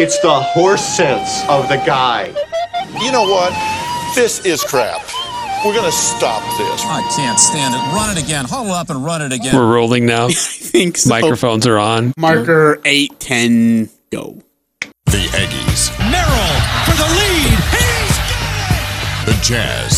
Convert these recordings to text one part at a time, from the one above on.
It's the horse sense of the guy. You know what? This is crap. We're gonna stop this. I can't stand it. Run it again. Huddle up and run it again. We're rolling now. I think so. Microphones are on. Marker 8, 10, go. The Aggies, Merrill for the lead. He's got it! the Jazz,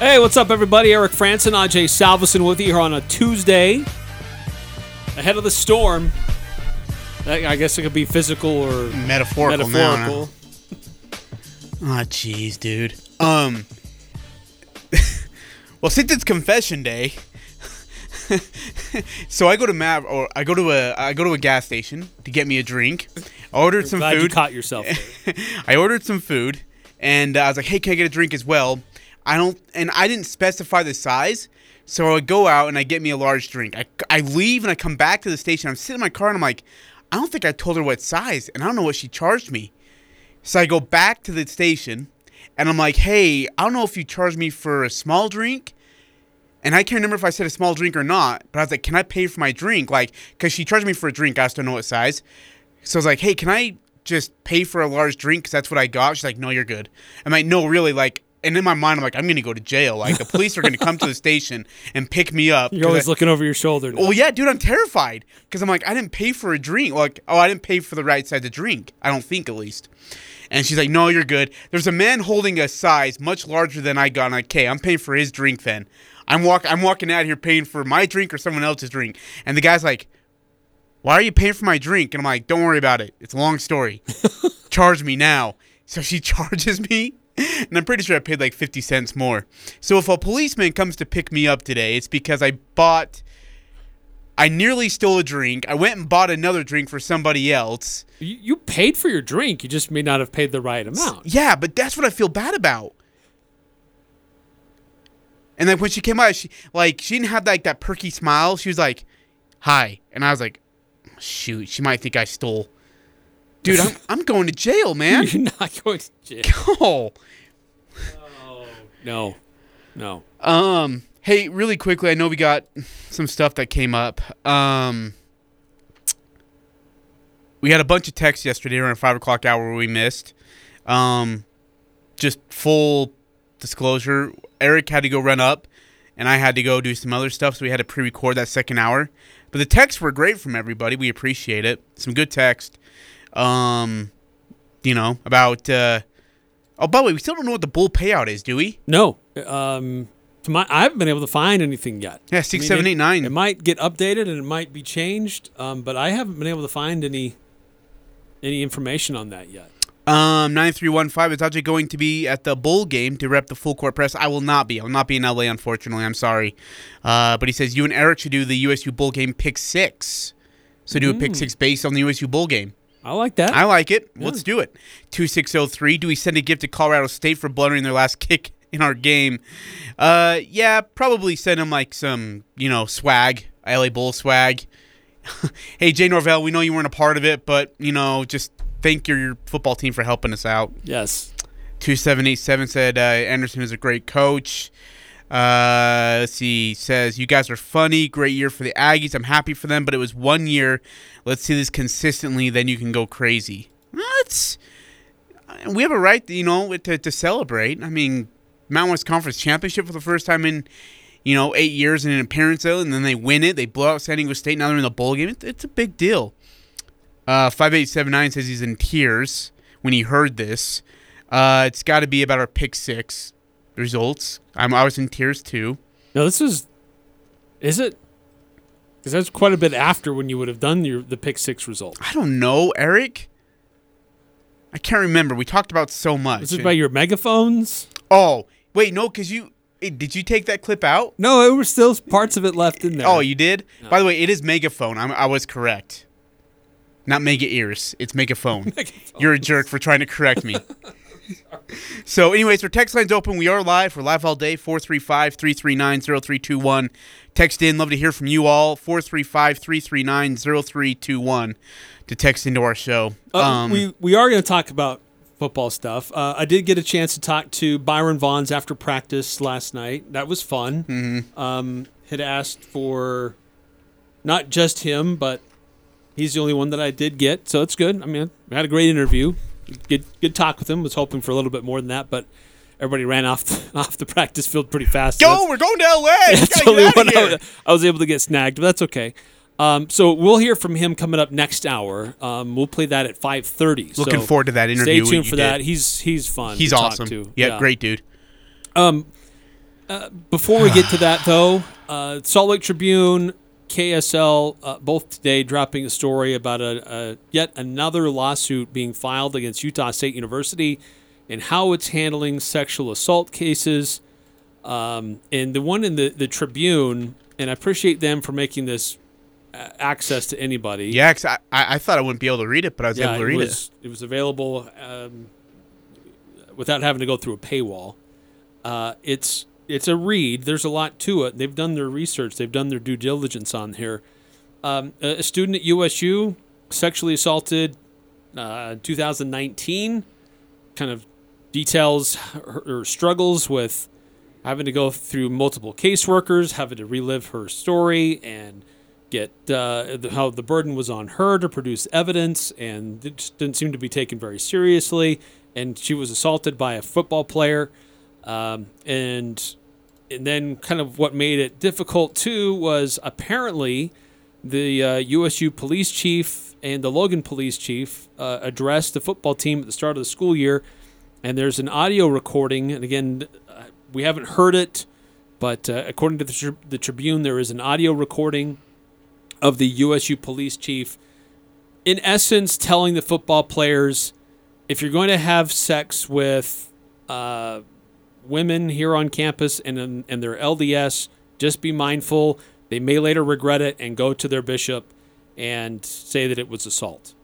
Hey, what's up, everybody? Eric Frandsen, Ajay Salvesen with you here on a Tuesday. Ahead of the storm. I I guess it could be physical or Metaphorical, now. metaphorical. Oh, jeez, dude. Um. well, since it's confession day, so I go to Mav or I go to a I go to a gas station to get me a drink. I ordered some Glad you food. caught yourself. I ordered some food, and uh, I was like, "Hey, can I get a drink as well?" I don't, and I didn't specify the size, so I go out and I get me a large drink. I, I leave and I come back to the station. I'm sitting in my car and I'm like, I don't think I told her what size, and I don't know what she charged me. So I go back to the station, and I'm like, "Hey, I don't know if you charged me for a small drink." And I can't remember if I said a small drink or not, but I was like, "Can I pay for my drink?" Like, because she charged me for a drink, I still know what size. So I was like, "Hey, can I just pay for a large drink? Because that's what I got." She's like, "No, you're good." I'm like, "No, really." Like, and in my mind, I'm like, "I'm gonna go to jail. Like, the police are gonna come to the station and pick me up." You're always I- looking over your shoulder. now. well, yeah, dude, I'm terrified because I'm like, I didn't pay for a drink. Like, oh, I didn't pay for the right side to drink. I don't think, at least. And she's like, no, you're good. There's a man holding a size much larger than I got. I'm like, okay, I'm paying for his drink then. I'm walk, I'm walking out here paying for my drink or someone else's drink. And the guy's like, why are you paying for my drink? And I'm like, don't worry about it. It's a long story. Charge me now. So she charges me. And I'm pretty sure I paid like 50 cents more. So if a policeman comes to pick me up today, it's because I bought I nearly stole a drink. I went and bought another drink for somebody else. You, you paid for your drink. You just may not have paid the right amount. Yeah, but that's what I feel bad about. And like when she came out, she like she didn't have like that perky smile. She was like, "Hi," and I was like, "Shoot, she might think I stole." Dude, I'm I'm going to jail, man. You're not going to jail. Oh. No. No. Um. Hey, really quickly, I know we got some stuff that came up. Um. We had a bunch of texts yesterday around five o'clock hour where we missed. Um, just full disclosure, Eric had to go run up, and I had to go do some other stuff, so we had to pre-record that second hour. But the texts were great from everybody. We appreciate it. Some good text. Um, you know about. Uh, oh, by the way, we still don't know what the bull payout is, do we? No. Um, to my, I haven't been able to find anything yet. Yeah, six, I mean, seven, it- eight, nine. It might get updated and it might be changed, um, but I haven't been able to find any any information on that yet. Um, nine three one five is Ajay going to be at the bowl game to rep the full court press? I will not be. I will not be in LA, unfortunately. I'm sorry. Uh, but he says you and Eric should do the USU bowl game pick six. So do a pick six based on the USU bowl game. I like that. I like it. Let's do it. Two six zero three. Do we send a gift to Colorado State for blundering their last kick in our game? Uh, yeah, probably send them like some you know swag, LA Bowl swag. hey Jay Norvell, we know you weren't a part of it, but you know just thank your, your football team for helping us out. yes. 2787 said uh, Anderson is a great coach. Uh, let's see. Says you guys are funny. Great year for the Aggies. I'm happy for them, but it was one year. Let's see this consistently. Then you can go crazy. That's we have a right, you know, to, to celebrate. I mean, Mountain West Conference championship for the first time in you know eight years in an appearance, and then they win it. They blow out San Diego State. Now they're in the bowl game. It's, it's a big deal. Uh, five eight seven nine says he's in tears when he heard this. Uh, it's got to be about our pick six results. I'm I was in tears too. No, this is. Is it? Because that's quite a bit after when you would have done your the pick six result. I don't know, Eric. I can't remember. We talked about so much. Was it by your megaphones? oh, wait, no, because you eh, did you take that clip out? No, it was still parts of it left in there. Oh, you did. By the way, it is megaphone. I'm, I was correct. Not mega ears. It's megaphone. You're a jerk for trying to correct me. so, anyways, our text line's open. We are live. We're live all day. 435 339 0321. Text in. Love to hear from you all. 435 339 0321 to text into our show. Uh, Um, we we are going to talk about football stuff. Uh, I did get a chance to talk to Byron Vaughns after practice last night. That was fun. Mm-hmm. Um, had asked for not just him, but he's the only one that I did get, so it's good. I mean, I had a great interview. Good good talk with him. Was hoping for a little bit more than that, but everybody ran off the, off the practice field pretty fast. Go! We're going to LA! That's only get one outta I, was- I was able to get snagged, but that's okay. Um, so we'll hear from him coming up next hour. Um, we'll play that at five thirty. Looking so forward to that interview. Stay tuned for did. that. He's he's fun. He's to talk awesome. to. Yeah, great dude. Um, Before we get to that, though, uh, Salt Lake Tribune, KSL, uh, both today dropping a story about a, a yet another lawsuit being filed against Utah State University and how it's handling sexual assault cases. Um, and the one in the, the Tribune, and I appreciate them for making this uh, access to anybody. Yeah, I, I, thought I wouldn't be able to read it, but I was Yeah, able to read it was it was available um, without having to go through a paywall. Uh, it's it's a read. There's a lot to it. They've done their research. They've done their due diligence on here. Um, a, student at USU sexually assaulted uh, 2019. Kind of details her, her struggles with having to go through multiple caseworkers, having to relive her story, and get uh, the, how the burden was on her to produce evidence, and it didn't seem to be taken very seriously. And she was assaulted by a football player, um, and and then kind of what made it difficult too was apparently the uh, USU police chief and the Logan police chief uh, addressed the football team at the start of the school year, and there's an audio recording. And again, uh, we haven't heard it, but uh, according to the, Tri- the Tribune, there is an audio recording of the USU police chief, in essence, telling the football players, if you're going to have sex with uh, women here on campus and and their LDS, just be mindful. They may later regret it and go to their bishop and say that it was assault.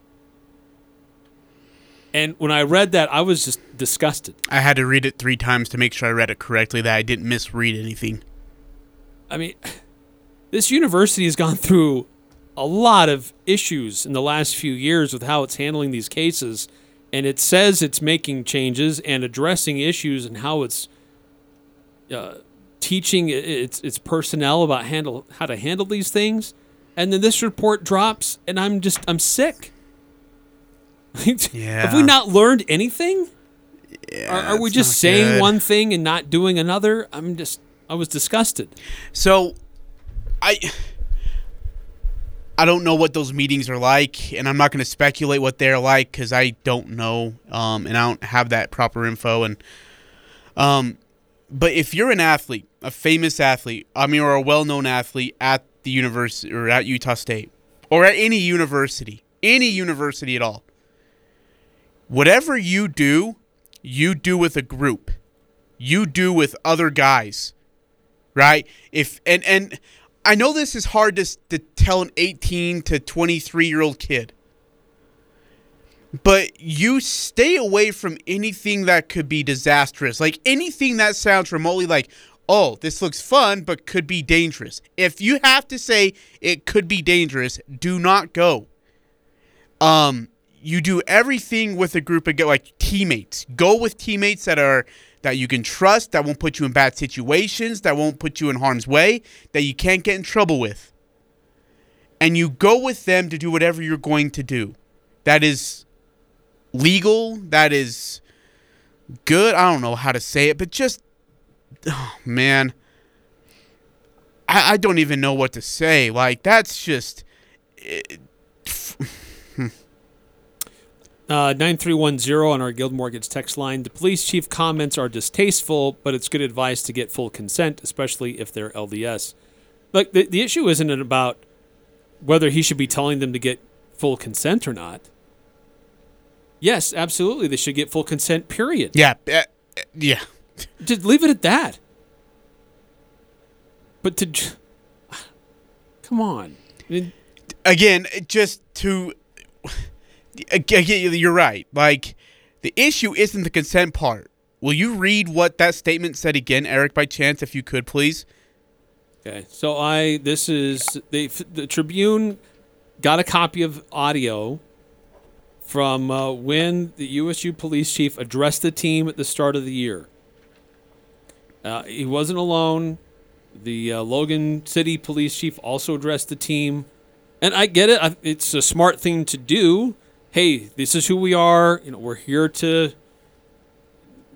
And when I read that, I was just disgusted. I had to read it three times to make sure I read it correctly, that I didn't misread anything. I mean, this university has gone through a lot of issues in the last few years with how it's handling these cases, and it says it's making changes and addressing issues and how it's uh, teaching its its personnel about handle how to handle these things, and then this report drops, and I'm just I'm sick. yeah. Have we not learned anything? are, are we just saying good. one thing and not doing another? I'm just I was disgusted. So, I I don't know what those meetings are like, and I'm not going to speculate what they're like because I don't know, um, and I don't have that proper info. And um, but if you're an athlete, a famous athlete, I mean, or a well-known athlete at the university or at Utah State or at any university, any university at all, whatever you do, you do with a group. You do with other guys right? If and and I know this is hard to to tell an 18 to 23 year old kid, but you stay away from anything that could be disastrous, like anything that sounds remotely like. Oh, this looks fun, but could be dangerous. If you have to say it could be dangerous, do not go. Um, you do everything with a group of like teammates. Go with teammates that are that you can trust, that won't put you in bad situations, that won't put you in harm's way, that you can't get in trouble with. And you go with them to do whatever you're going to do. That is legal, that is good. I don't know how to say it, but just oh, man. I, I don't even know what to say. Like that's just Uh, 9310 on our Guild Mortgage text line. The police chief comments are distasteful, but it's good advice to get full consent, especially if they're LDS. Like, the, the issue isn't about whether he should be telling them to get full consent or not. Yes, absolutely, they should get full consent. Period. Yeah, uh, uh, yeah. Just leave it at that. But to come on, I mean, Again, just to you're right. Like the issue isn't the consent part. Will you read what that statement said again, Eric, by chance, if you could, please? Okay, so I this is the the Tribune got a copy of audio from uh, when the USU police chief addressed the team at the start of the year. Uh, he wasn't alone. The uh, Logan City police chief also addressed the team, and I get it. It's a smart thing to do. Hey, this is who we are. You know, we're here to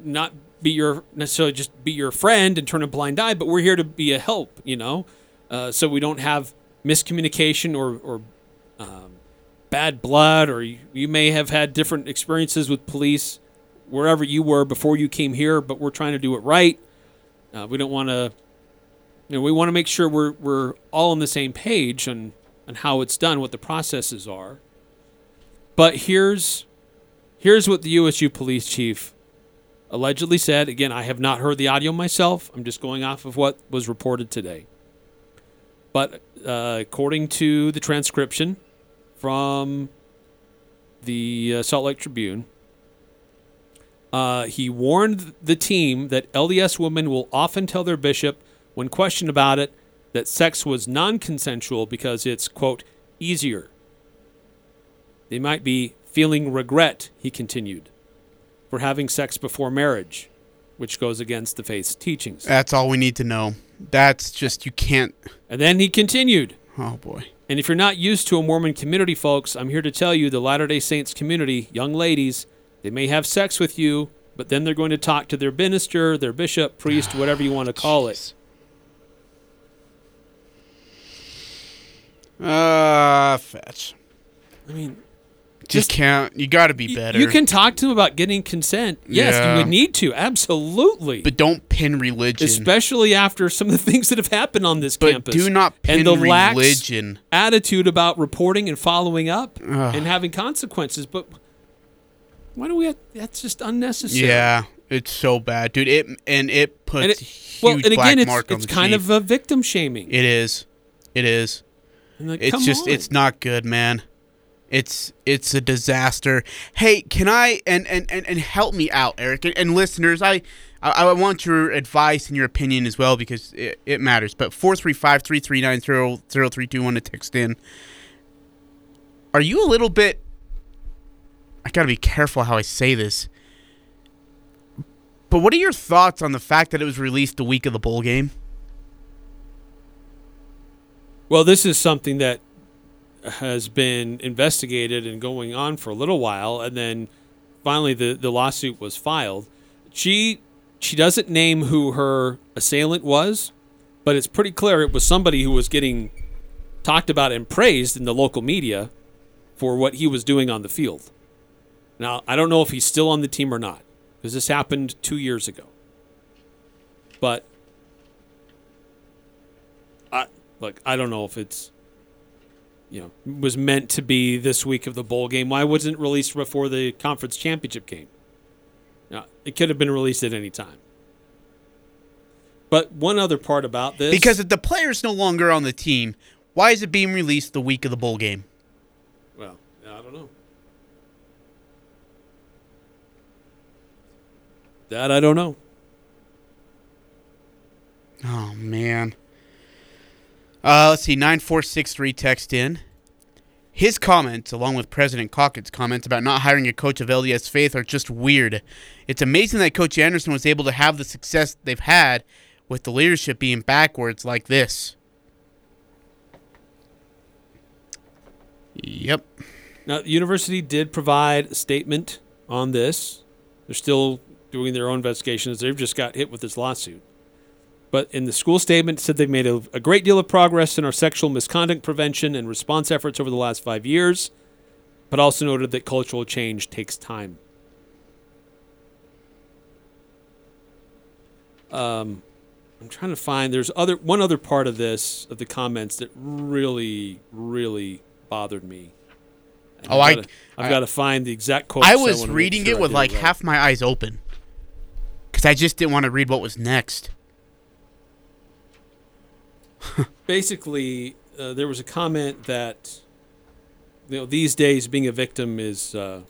not be your necessarily just be your friend and turn a blind eye, but we're here to be a help, you know, uh, so we don't have miscommunication or or um, bad blood, or you, you may have had different experiences with police wherever you were before you came here, but we're trying to do it right. Uh, we don't want to, you know, we want to make sure we're we're all on the same page on on how it's done, what the processes are. But here's here's what the USU police chief allegedly said. Again, I have not heard the audio myself. I'm just going off of what was reported today. But uh, according to the transcription from the uh, Salt Lake Tribune, uh, he warned the team that LDS women will often tell their bishop, when questioned about it, that sex was non consensual because it's, quote, easier. They might be feeling regret, he continued for having sex before marriage, which goes against the faith's teachings. That's all we need to know. That's just you can't. And then he continued. Oh boy. And if you're not used to a Mormon community, folks, I'm here to tell you the Latter day Saints community, young ladies, they may have sex with you, but then they're going to talk to their minister, their bishop, priest, whatever you want to call it. Uh, fetch. I mean, Just, Just- can't. You got to be better. you can talk to them about getting consent. Yes, Yeah. you would need to. Absolutely. but don't pin religion. Especially after some of the things that have happened on this but campus. do not pin and the lax religion. attitude about reporting and following up and having consequences. But why do we? Have, that's just unnecessary. Yeah, it's so bad, dude. It and it puts and it, huge well, and again, it's, mark on it's kind of a victim shaming. It is. It is. Like, It's just on. it's not good, man. It's it's a disaster. Hey, can I and and and, and help me out, Eric and, and listeners? I, I I want your advice and your opinion as well because it, it matters. But 435-339-0032 want to text in. Are you a little bit I got to be careful how I say this. But what are your thoughts on the fact that it was released the week of the bowl game? Well, this is something that has been investigated and going on for a little while, and then finally the, the lawsuit was filed. She she doesn't name who her assailant was, but it's pretty clear it was somebody who was getting talked about and praised in the local media for what he was doing on the field. Now, I don't know if he's still on the team or not, because this happened two years ago. But I look, I don't know if it's you know was meant to be this week of the bowl game. Why wasn't it released before the conference championship game? Now, it could have been released at any time. But one other part about this Because if the player's no longer on the team, why is it being released the week of the bowl game? well, I don't know. That I don't know. Oh man. Uh, let's see. Nine four six three text in. His comments, along with President Cockett's comments about not hiring a coach of LDS faith, are just weird. It's amazing that Coach Anderson was able to have the success they've had with the leadership being backwards like this. Yep. Now, the university did provide a statement on this. They're still doing their own investigations. They've just got hit with this lawsuit. But in the school statement, said they've made a, a great deal of progress in our sexual misconduct prevention and response efforts over the last five years, but also noted that cultural change takes time. Um, I'm trying to find. There's other one other part of this of the comments that really, really bothered me. And Oh, I've I- I- got to find the exact quote. I was reading it with like half my eyes open because I just didn't want to read what was next. Basically, uh, there was a comment that you know these days being a victim is uh,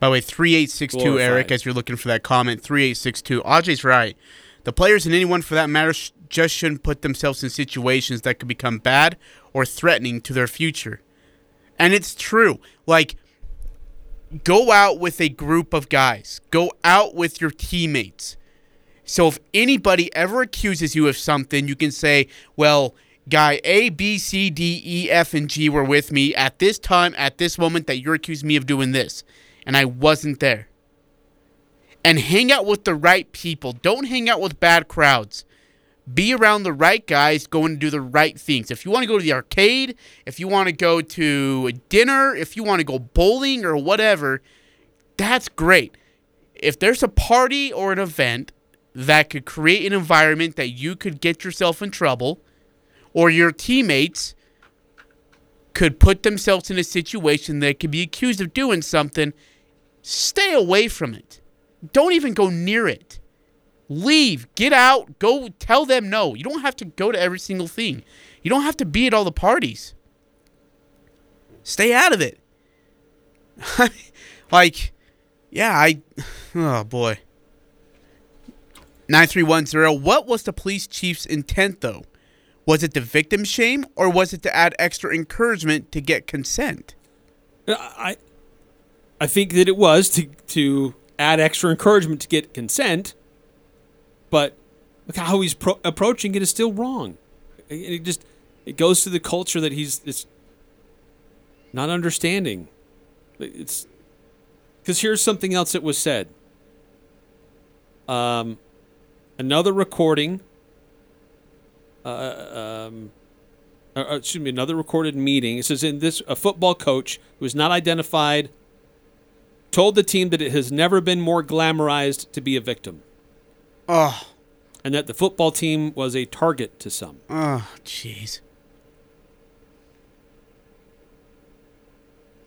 By the way, 3862 Eric, as you're looking for that comment, 3862. Ajay's right. The players and anyone for that matter sh- just shouldn't put themselves in situations that could become bad or threatening to their future. And it's true. Like, go out with a group of guys, go out with your teammates. So if anybody ever accuses you of something, you can say, well, guy A, B, C, D, E, F, and G were with me at this time, at this moment that you're accusing me of doing this. And I wasn't there. And hang out with the right people. Don't hang out with bad crowds. Be around the right guys going to do the right things. If you want to go to the arcade, if you want to go to dinner, if you want to go bowling or whatever, that's great. If there's a party or an event that could create an environment that you could get yourself in trouble or your teammates could put themselves in a situation that could be accused of doing something, stay away from it. Don't even go near it. Leave, get out, go tell them no. You don't have to go to every single thing. You don't have to be at all the parties. Stay out of it. like, yeah, I. Oh, boy. 9310. What was the police chief's intent, though? Was it to victim shame or was it to add extra encouragement to get consent? I I think that it was to to add extra encouragement to get consent, but look how he's pro- approaching it is still wrong. It, it just it goes to the culture that he's it's not understanding. It's because here's something else that was said. Um, another recording. Uh, um, uh, uh, excuse me, another recorded meeting. It says in this, a football coach who is not identified told the team that it has never been more glamorized to be a victim, Oh, and that the football team was a target to some. oh, jeez.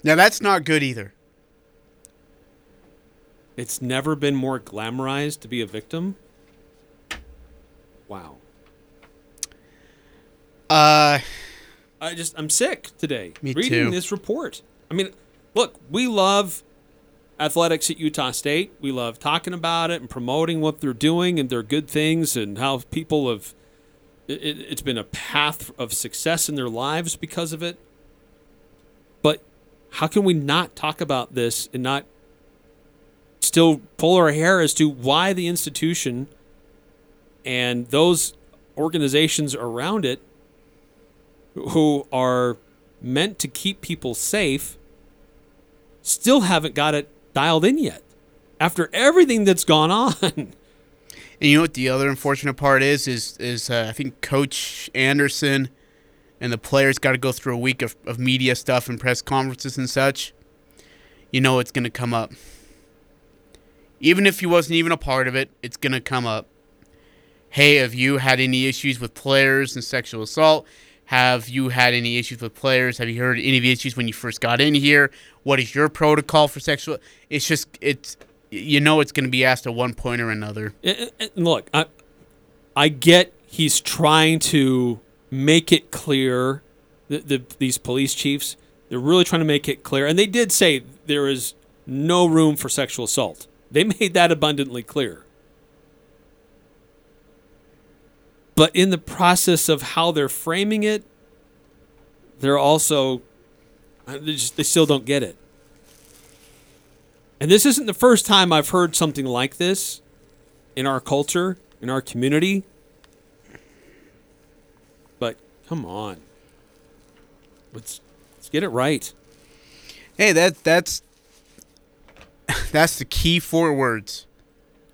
Now that's not good either. It's never been more glamorized to be a victim. Wow. Uh, I just I'm sick today Me reading too. this report. I mean, look, we love athletics at Utah State. We love talking about it and promoting what they're doing and their good things and how people have. It, it- it's been a path of success in their lives because of it. But how can we not talk about this and not still pull our hair as to why the institution and those organizations around it who are meant to keep people safe still haven't got it dialed in yet after everything that's gone on. And you know what the other unfortunate part is? Is is uh, I think Coach Anderson and the players got to go through a week of, of media stuff and press conferences and such. You know it's gonna come up. Even if he wasn't even a part of it, it's gonna come up. Hey, have you had any issues with players and sexual assault? Have you had any issues with players? Have you heard any of the issues when you first got in here? What is your protocol for sexual? It's just it's you know it's gonna be asked at one point or another. Look, I, I get he's trying to make it clear. The, the these police chiefs, they're really trying to make it clear, and they did say there is no room for sexual assault. They made that abundantly clear. But in the process of how they're framing it, they're also uh, they, just, they still don't get it. And this isn't the first time I've heard something like this in our culture, in our community. But come on. Let's let's get it right. Hey, that that's that's the key four words.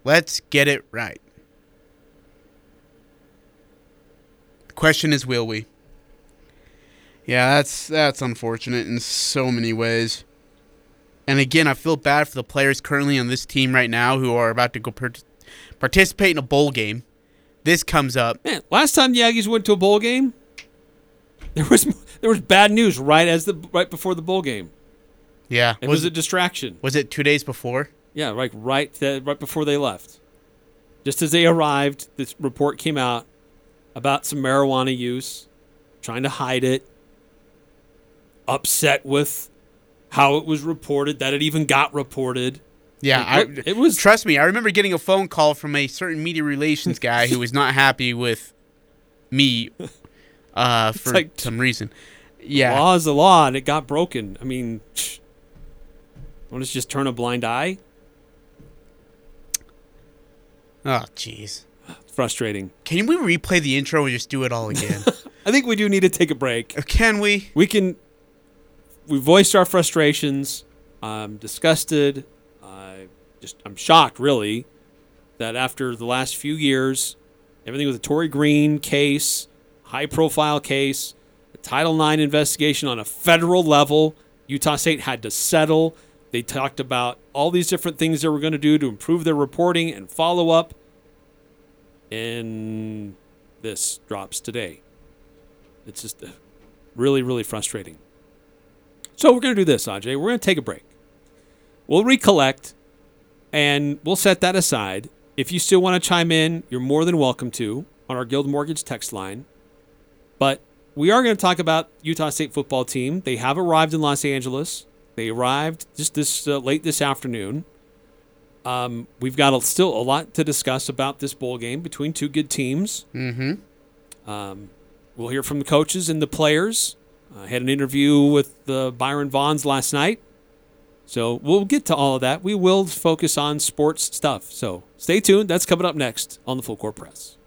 Let's get it right. Question is will we? Yeah, that's that's unfortunate in so many ways. And again, I feel bad for the players currently on this team right now who are about to go part- participate in a bowl game. this comes up. Man, last time the Aggies went to a bowl game, there was there was bad news right as the right before the bowl game. Yeah, It was, a distraction. was it two days before? Yeah, like right right before they left. Just as they arrived, this report came out about some marijuana use, trying to hide it. Upset with how it was reported, that it even got reported. Yeah, I, It- it was- Trust me, I remember getting a phone call from a certain media relations guy who was not happy with me uh, for like- some reason. Yeah, Law is the law, and it got broken. I mean, want to just turn a blind eye? Oh, jeez. Frustrating. Can we replay the intro and just do it all again? I think we do need to take a break. Uh, can we? we can we voiced our frustrations i'm disgusted i just i'm shocked really that after the last few years everything with the Torrey Green case high profile case the title ix investigation on a federal level utah state had to settle they talked about all these different things they were going to do to improve their reporting and follow up and this drops today it's just really really frustrating so we're going to do this, Ajay. We're going to take a break. We'll recollect and we'll set that aside. If you still want to chime in, you're more than welcome to on our Guild Mortgage text line. But we are going to talk about Utah State football team. They have arrived in Los Angeles. They arrived just this uh, late this afternoon. Um, we've got a, still a lot to discuss about this bowl game between two good teams. Mm-hmm. Um, we'll hear from the coaches and the players. I had an interview with uh, Byron Vaughns last night. So we'll get to all of that. We will focus on sports stuff. So stay tuned. That's coming up next on the Full Court Press.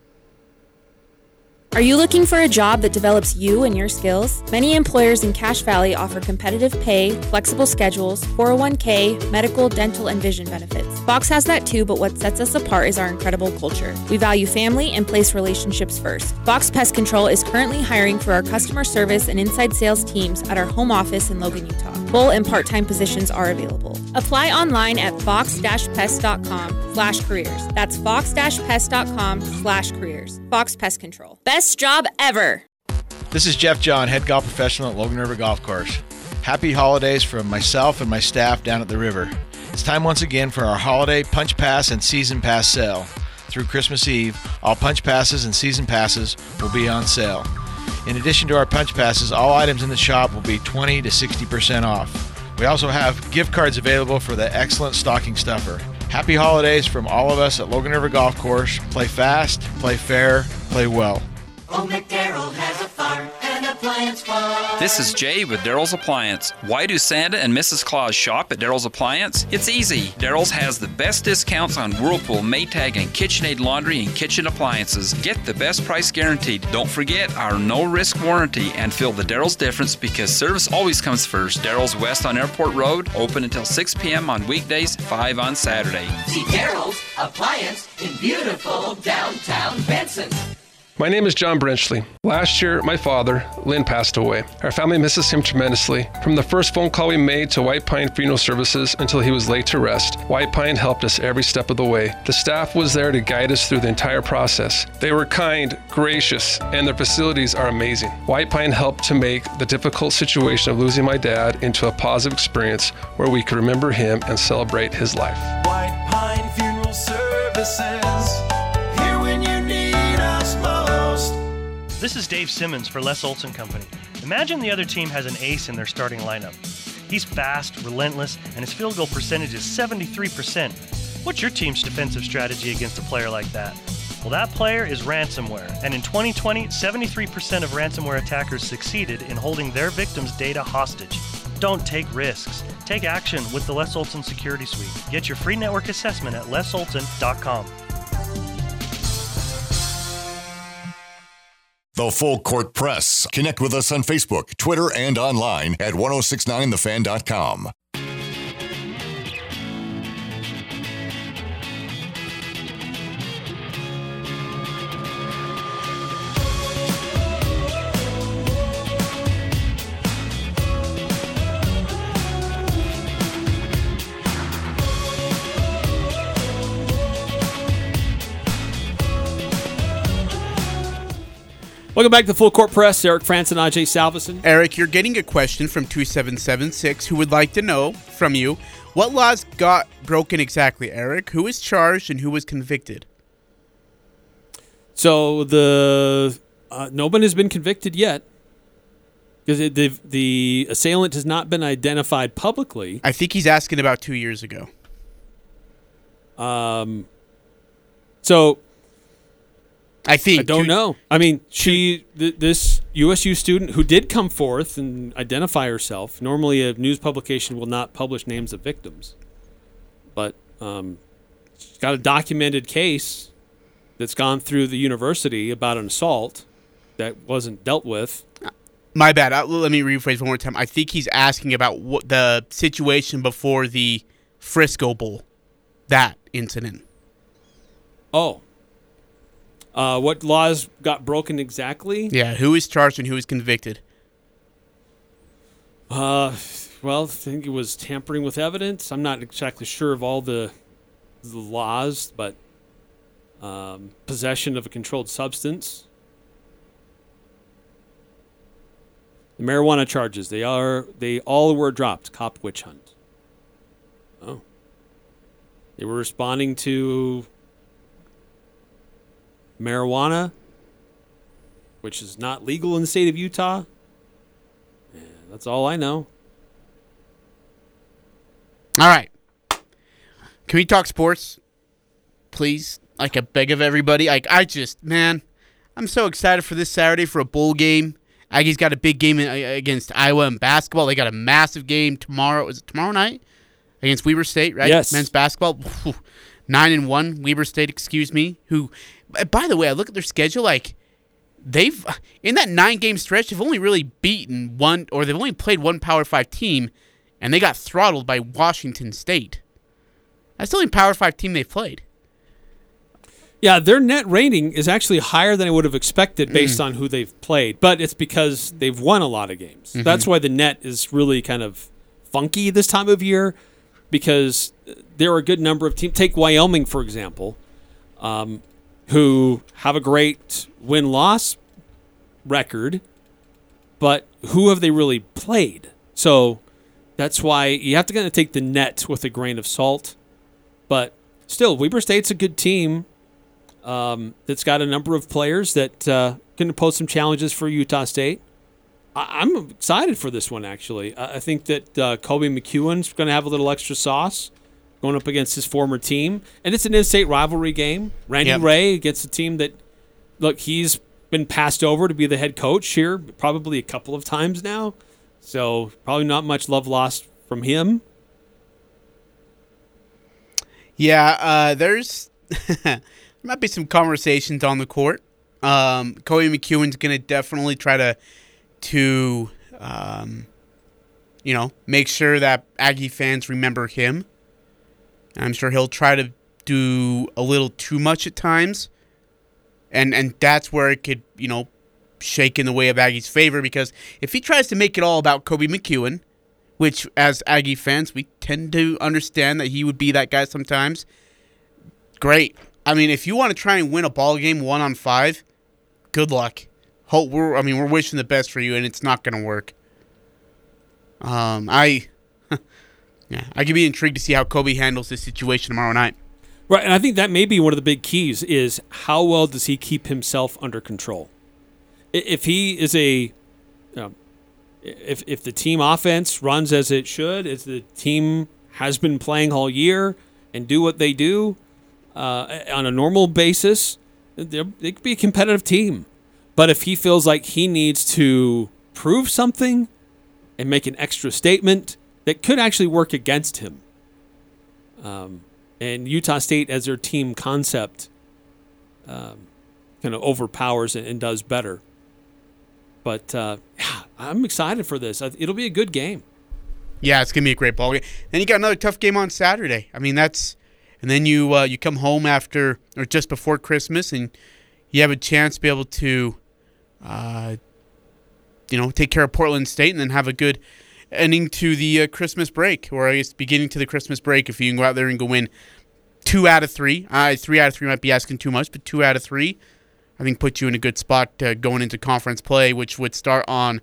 Are you looking for a job that develops you and your skills? Many employers in Cache Valley offer competitive pay, flexible schedules, 401k, medical, dental, and vision benefits. Fox has that too, but what sets us apart is our incredible culture. We value family and place relationships first. Fox Pest Control is currently hiring for our customer service and inside sales teams at our home office in Logan, Utah. Full and part-time positions are available. Apply online at fox-pest.com slash careers. That's fox-pest.com slash careers. Fox Pest Control. Best job ever. This is Jeff John, head golf professional at Logan River Golf Course. Happy holidays from myself and my staff down at the river. It's time once again for our holiday punch pass and season pass sale. Through Christmas Eve, all punch passes and season passes will be on sale. In addition to our punch passes, all items in the shop will be 20 to 60% off. We also have gift cards available for the excellent stocking stuffer. Happy holidays from all of us at Logan River Golf Course. Play fast, play fair, play well. Oh, Old McDarrell has a farm and appliance farm. This is Jay with Daryl's Appliance. Why do Santa and Mrs. Claus shop at Daryl's Appliance? It's easy. Daryl's has the best discounts on Whirlpool, Maytag, and KitchenAid laundry and kitchen appliances. Get the best price guaranteed. Don't forget our no risk warranty and feel the Daryl's difference because service always comes first. Daryl's West on Airport Road, open until 6 p.m. on weekdays, 5 on Saturday. See Daryl's Appliance in beautiful downtown Benson. My name is John Brenchley. Last year, my father, Lynn, passed away. Our family misses him tremendously. From the first phone call we made to White Pine Funeral Services until he was laid to rest, White Pine helped us every step of the way. The staff was there to guide us through the entire process. They were kind, gracious, and their facilities are amazing. White Pine helped to make the difficult situation of losing my dad into a positive experience where we could remember him and celebrate his life. White Pine Funeral Services. This is Dave Simmons for Les Olson Company. Imagine the other team has an ace in their starting lineup. He's fast, relentless, and his field goal percentage is 73%. What's your team's defensive strategy against a player like that? Well, that player is ransomware, and in 2020, 73% of ransomware attackers succeeded in holding their victims' data hostage. Don't take risks. Take action with the Les Olson Security Suite. Get your free network assessment at lesolson.com. The Full Court Press. Connect with us on Facebook, Twitter, and online at 1069thefan.com. Welcome back to Full Court Press. Eric Frandsen and Ajay Salvesen. Eric, you're getting a question from 2776 who would like to know from you what laws got broken exactly, Eric? Who was charged and who was convicted? So the uh, no one has been convicted yet because the the assailant has not been identified publicly. I think he's asking about two years ago. Um, so I think I don't two- know. I mean, she th- this USU student who did come forth and identify herself. Normally, a news publication will not publish names of victims, but um, she's got a documented case that's gone through the university about an assault that wasn't dealt with. My bad. Uh, let me rephrase one more time. I think he's asking about what the situation before the Frisco Bowl, that incident. Oh. Uh, what laws got broken exactly? Yeah, who is charged and who is convicted? Uh, well, I think it was tampering with evidence. I'm not exactly sure of all the, the laws, but um, possession of a controlled substance. The marijuana charges they are they all were dropped. Cop witch hunt. Oh. They were responding to marijuana, which is not legal in the state of Utah. Yeah, that's all I know. All right. Can we talk sports, please? Like I beg of everybody. Like I just, man, I'm so excited for this Saturday for a bowl game. Aggies got a big game against Iowa in basketball. They got a massive game tomorrow. Is it tomorrow night against Weber State? Right? Yes. Men's basketball. Nine and one. Weber State, excuse me. Who, by the way, I look at their schedule. Like they've in that nine game stretch, they've only really beaten one, or they've only played one Power Five team, and they got throttled by Washington State. That's the only Power Five team they've played. Yeah, their net rating is actually higher than I would have expected based on who they've played, but it's because they've won a lot of games. Mhm. That's why the net is really kind of funky this time of year because there are a good number of teams. Take Wyoming, for example, um, who have a great win loss record, but who have they really played? So that's why you have to kind of take the net with a grain of salt. But still, Weber State's a good team um, that's got a number of players that uh, can pose some challenges for Utah State. I- I'm excited for this one, actually. I, I think that uh, Kobe McEwen's going to have a little extra sauce going up against his former team. And it's an in state rivalry game. Randy Yep. Rahe against a team that, look, he's been passed over to be the head coach here probably a couple of times now. So probably not much love lost from him. Yeah, uh, there's there might be some conversations on the court. Um, Kobe McEwen's gonna definitely try to to um, you know make sure that Aggie fans remember him. I'm sure he'll try to do a little too much at times, and and that's where it could you know shake in the way of Aggie's favor because if he tries to make it all about Kobe McEwen, which as Aggie fans we tend to understand that he would be that guy sometimes. Great. I mean, if you want to try and win a ball game one on five, good luck. Hope we're. I mean, we're wishing the best for you, and it's not going to work. Um, I, yeah, I could be intrigued to see how Kobe handles this situation tomorrow night. Right, and I think that may be one of the big keys is how well does he keep himself under control? If he is a, if if the team offense runs as it should, as the team has been playing all year, and do what they do uh, on a normal basis, they could be a competitive team. But if he feels like he needs to prove something and make an extra statement that could actually work against him, um, and Utah State as their team concept um, kind of overpowers and, and does better. But uh, I'm excited for this. It'll be a good game. Yeah, it's gonna be a great ball game. Then you got another tough game on Saturday. I mean, that's, and then you uh, you come home after or just before Christmas, and you have a chance to be able to, uh, you know, take care of Portland State, and then have a good ending to the uh, Christmas break, or I guess beginning to the Christmas break. If you can go out there and go win two out of three, uh, three out of three might be asking too much, but two out of three, I think put you in a good spot uh, going into conference play, which would start on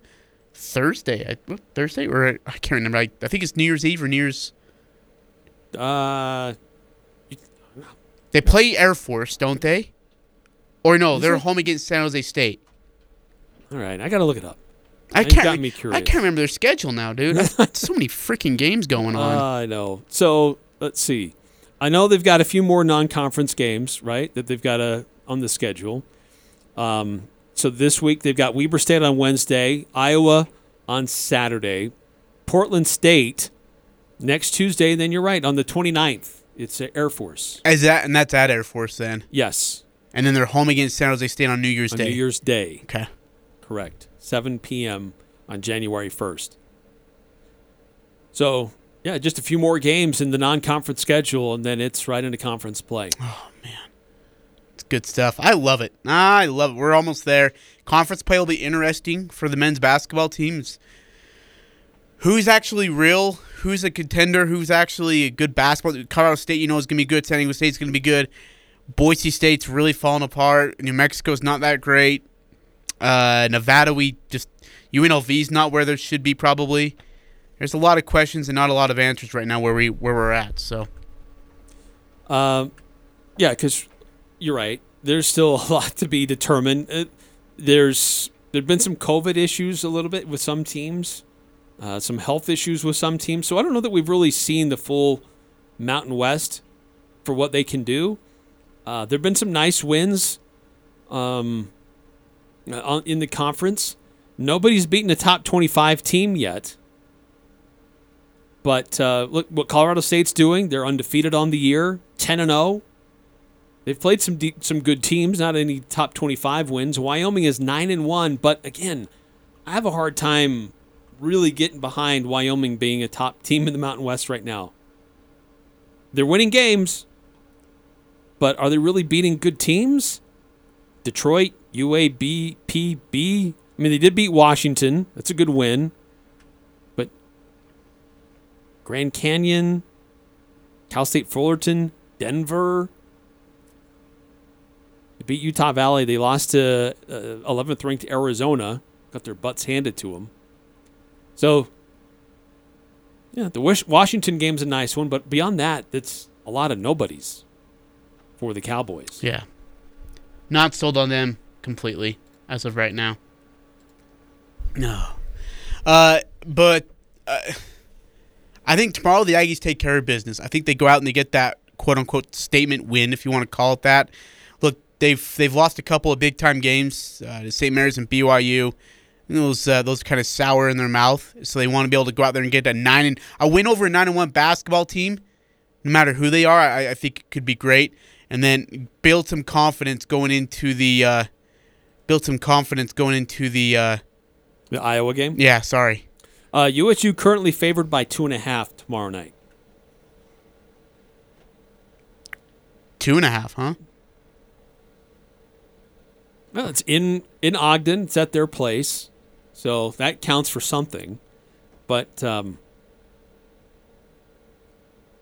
Thursday. I, what, Thursday or I can't remember. I, I think it's New Year's Eve or New Year's. Uh, They play Air Force, don't they? Or no, they're it? home against San Jose State. all right, I got to look it up. I It can't. got me I can't remember their schedule now, dude. so many freaking games going on. I know. So let's see. I know they've got a few more non-conference games, right? That they've got a, on the schedule. Um, so this week they've got Weber State on Wednesday, Iowa on Saturday, Portland State next Tuesday. and Then you're right on the 29th. It's uh, Air Force. Is that and that's at Air Force then? Yes. And then they're home against San Jose State on New Year's on Day. New Year's Day. Okay. Correct. 7 p.m. on January 1st. So, yeah, just a few more games in the non conference schedule, and then it's right into conference play. Oh, man. It's good stuff. I love it. I love it. We're almost there. Conference play will be interesting for the men's basketball teams. Who's actually real? Who's a contender? Who's actually a good basketball? Colorado State, you know, is going to be good. San Diego State's going to be good. Boise State's really falling apart. New Mexico's not that great. Uh, Nevada, we just UNLV's not where there should be. Probably. There's a lot of questions and not a lot of answers right now where we where we're at. So Um, yeah, because you're right. There's still a lot to be determined. Uh, there's there've been some COVID issues a little bit with some teams, uh, some health issues with some teams. So I don't know that we've really seen the full Mountain West for what they can do. Uh, there've been some nice wins um, in the conference. Nobody's beaten a top 25 team yet. But uh, look what Colorado State's doing. They're undefeated on the year, 10 and 0. They've played some de- some good teams, not any top 25 wins. Wyoming is 9 and 1, but again, I have a hard time really getting behind Wyoming being a top team in the Mountain West right now. They're winning games, but are they really beating good teams? Detroit, UAB, PB. I mean, they did beat Washington. That's a good win. But Grand Canyon, Cal State Fullerton, Denver. They beat Utah Valley. They lost to uh, 11th ranked Arizona. Got their butts handed to them. So, yeah, the Washington game's a nice one, but beyond that, it's a lot of nobodies for the Cowboys. yeah, not sold on them completely as of right now. No, uh, but uh, I think tomorrow the Aggies take care of business. I think they go out and they get that quote unquote statement win, if you want to call it that. Look, they've they've lost a couple of big time games uh, to St. Mary's and BYU. And those uh, those kind of sour in their mouth, so they want to be able to go out there and get a nine and a win over a nine and one basketball team, no matter who they are. I, I think it could be great, and then build some confidence going into the build some confidence going into the uh, The Iowa game? yeah. Sorry, Uh, USU currently favored by two and a half tomorrow night. two and a half, huh? Well, it's in in Ogden. It's at their place, so that counts for something. But um,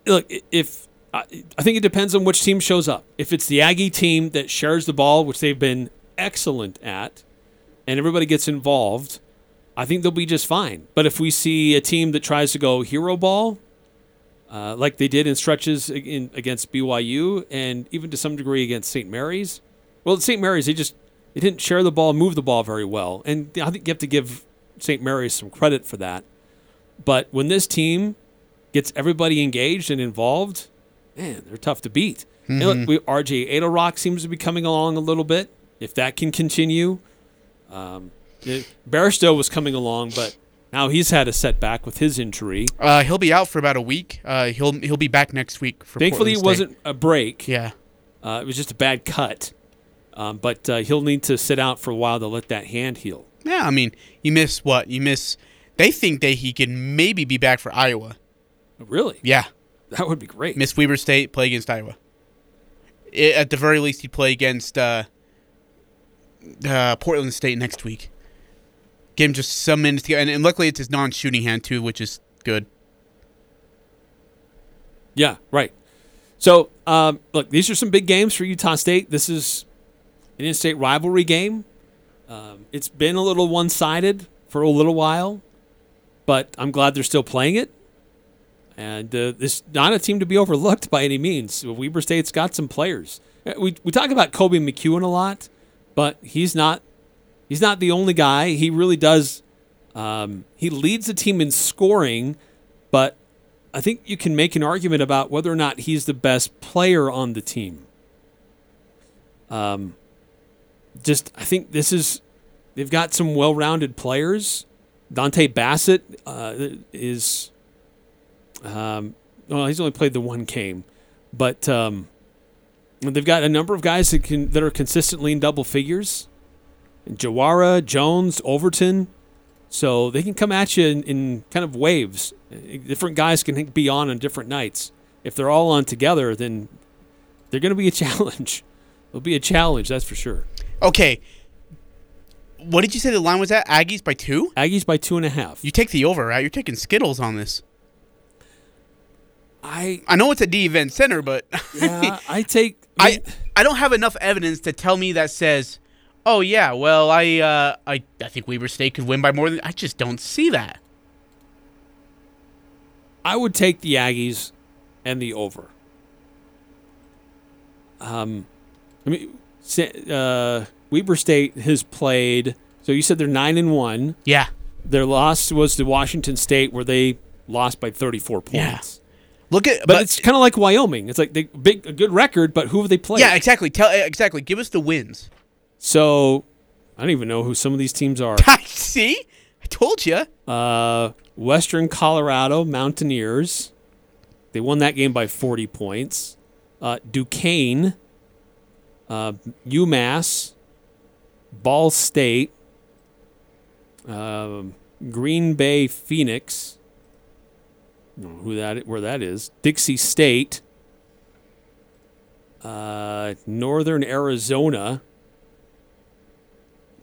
look, if I, I think it depends on which team shows up. If it's the Aggie team that shares the ball, which they've been excellent at, and everybody gets involved, I think they'll be just fine. But if we see a team that tries to go hero ball, uh, like they did in stretches in, against BYU and even to some degree against St. Mary's. Well, at St. Mary's, they just they didn't share the ball, move the ball very well, and I think you have to give St. Mary's some credit for that. But when this team gets everybody engaged and involved, man, they're tough to beat. And Mhm. look, we, RJ Eytle-Rock seems to be coming along a little bit. If that can continue, um, it- Bairstow was coming along, but now he's had a setback with his injury. Uh, he'll be out for about a week. Uh, he'll he'll be back next week. For Thankfully, it wasn't a break. Yeah. Uh, it was just a bad cut. Um, but uh, he'll need to sit out for a while to let that hand heal. Yeah, I mean, you miss what? You miss. They think that he can maybe be back for Iowa. Really? Yeah. That would be great. Miss Weber State play against Iowa. I at the very least, he'd play against uh, Portland State next week. Give him just some minutes, to, and, and luckily it's his non-shooting hand too, which is good. Yeah, right. So, um, look, these are some big games for Utah State. This is an in-state rivalry game. Um, it's been a little one-sided for a little while, but I'm glad they're still playing it. And uh, this not a team to be overlooked by any means. Weber State's got some players. Uh, We we talk about Koby McEwen a lot, but he's not he's not the only guy. He really does. Um, he leads the team in scoring, but I think you can make an argument about whether or not he's the best player on the team. Um, just I think this is they've got some well-rounded players. Dontay Bassett uh, is um, well, he's only played the one game, but um, they've got a number of guys that can that are consistently in double figures. Jawara, Jones, Overton, so they can come at you in, in kind of waves. Different guys can be on on different nights. If they're all on together, then they're going to be a challenge. It'll be a challenge, that's for sure. Okay. What did you say the line was at? Aggies by two? Aggies by two and a half. You take the over, right? You're taking Skittles on this. I I know it's a Dee event center, but Yeah, I take. I I don't have enough evidence to tell me that says, oh yeah, well I uh, I I think Weber State could win by more than. I just don't see that. I would take the Aggies and the over. Um, I mean, uh, Weber State has played. So you said they're nine and one. Yeah. Their loss was to Washington State, where they lost by thirty-four points. Look at, But, but, it's kind of like Wyoming. It's like they big a good record, but who have they played? yeah, exactly. Tell exactly. Give us the wins. So I don't even know who some of these teams are. See, I told you. Uh, Western Colorado Mountaineers. They won that game by 40 points. Uh, Duquesne, uh, UMass, Ball State, um, Green Bay Phoenix. I don't know who that where that is. Dixie State, uh, Northern Arizona,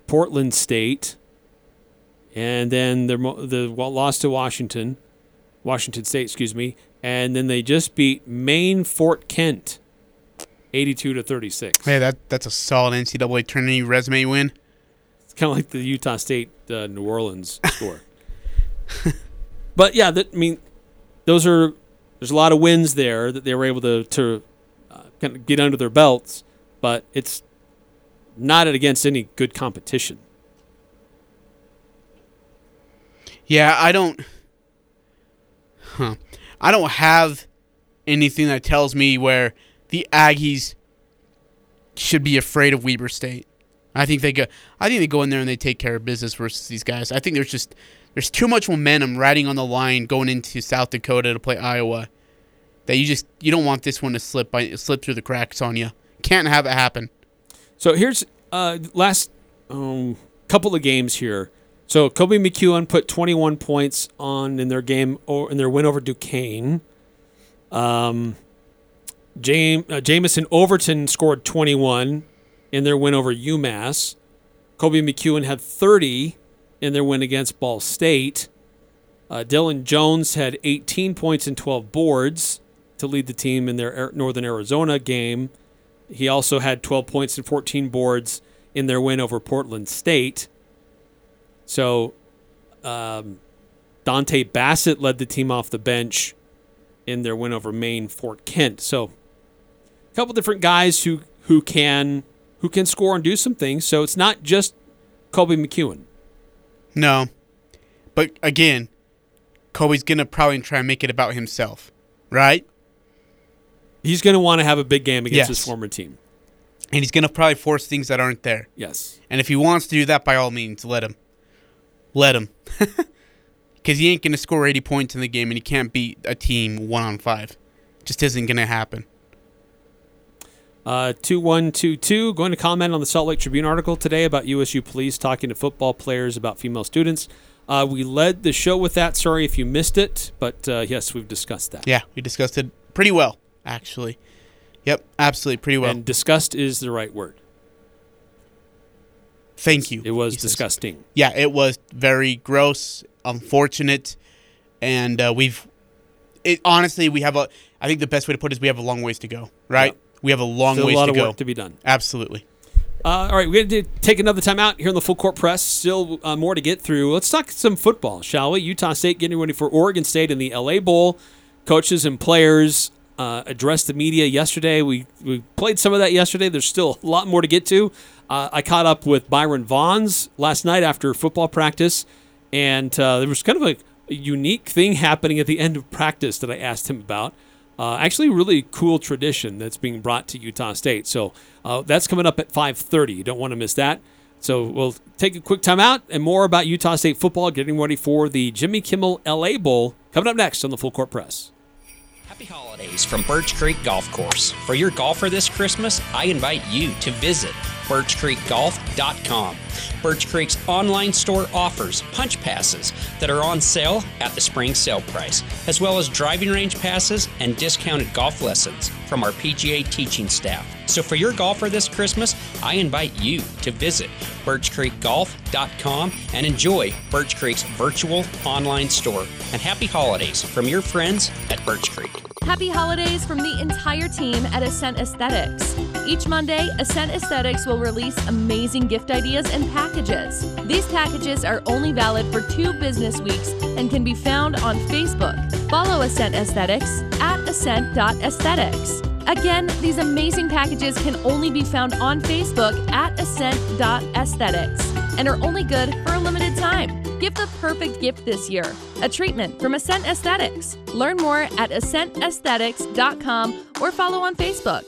Portland State, and then the the lost to Washington, Washington State, excuse me, and then they just beat Maine Fort Kent, eighty-two to thirty-six. Hey, that that's a solid NCAA tournament resume win. It's kind of like the Utah State uh, New Orleans score. but yeah, that, I mean, those are there's a lot of wins there that they were able to to uh, kind of get under their belts, but it's not against any good competition. Yeah, I don't. Huh. I don't have anything that tells me where the Aggies should be afraid of Weber State. I think they go. I think they go in there and they take care of business versus these guys. I think there's just there's too much momentum riding on the line going into South Dakota to play Iowa that you just you don't want this one to slip by slip through the cracks on you. Can't have it happen. So here's uh, last um, couple of games here. So Koby McEwen put 21 points on in their game or in their win over Duquesne. Um, James uh, Jamison Overton scored 21 in their win over UMass. Koby McEwen had 30 in their win against Ball State. Uh, Dillon Jones had 18 points and 12 boards to lead the team in their Northern Arizona game. He also had 12 points and 14 boards in their win over Portland State. So um, Dontay Bassett led the team off the bench in their win over Maine Fort Kent. So a couple different guys who who can who can score and do some things. So it's not just Koby McEwen. No, but again, Koby's gonna probably try and make it about himself, right? He's going to want to have a big game against his former team. And he's gonna probably force things that aren't there. Yes. And if he wants to do that, by all means, let him. Let him. Because he ain't going to score 80 points in the game and he can't beat a team one on five. Just isn't going to happen. Uh, 2122, going to comment on the Salt Lake Tribune article today about USU police talking to football players about female students. Uh, we led the show with that. Sorry if you missed it, but uh, yes, we've discussed that. Yeah, we discussed it pretty well, actually. Yep, absolutely, pretty well. And disgust is the right word. Thank you. It was he says. disgusting. Yeah, it was very gross, unfortunate, and uh, we've. It honestly, we have a. I think the best way to put it is we have a long ways to go. Right? We have a long Still a ways lot to of go. work to be done. Absolutely. Uh, all right, we're going to take another time out here in the full court press. Still uh, more to get through. Let's talk some football, shall we? Utah State getting ready for Oregon State in the LA Bowl. Coaches and players uh, addressed the media yesterday. We we played some of that yesterday. There's still a lot more to get to. Uh, I caught up with Byron Vaughns last night after football practice, and uh, there was kind of a, a unique thing happening at the end of practice that I asked him about. Uh, actually, really cool tradition that's being brought to Utah State. So uh, that's coming up at 5:30. You don't want to miss that. So we'll take a quick time out and more about Utah State football, getting ready for the Jimmy Kimmel LA Bowl coming up next on the Full Court Press. Happy holidays from Birch Creek Golf Course. For your golfer this Christmas, I invite you to visit birchcreekgolf.com. Birch Creek's online store offers punch passes that are on sale at the spring sale price, as well as driving range passes and discounted golf lessons from our PGA teaching staff. So for your golfer this Christmas, I invite you to visit birchcreekgolf.com and enjoy Birch Creek's virtual online store. And happy holidays from your friends at Birch Creek. Happy holidays from the entire team at Ascent Aesthetics. Each Monday, Ascent Aesthetics will release amazing gift ideas and packages. These packages are only valid for two business weeks and can be found on Facebook. Follow Ascent Aesthetics at ascent.aesthetics. Again, these amazing packages can only be found on Facebook at ascent.aesthetics and are only good for a limited time. Give the perfect gift this year a treatment from Ascent Aesthetics. Learn more at ascentaesthetics.com or follow on Facebook.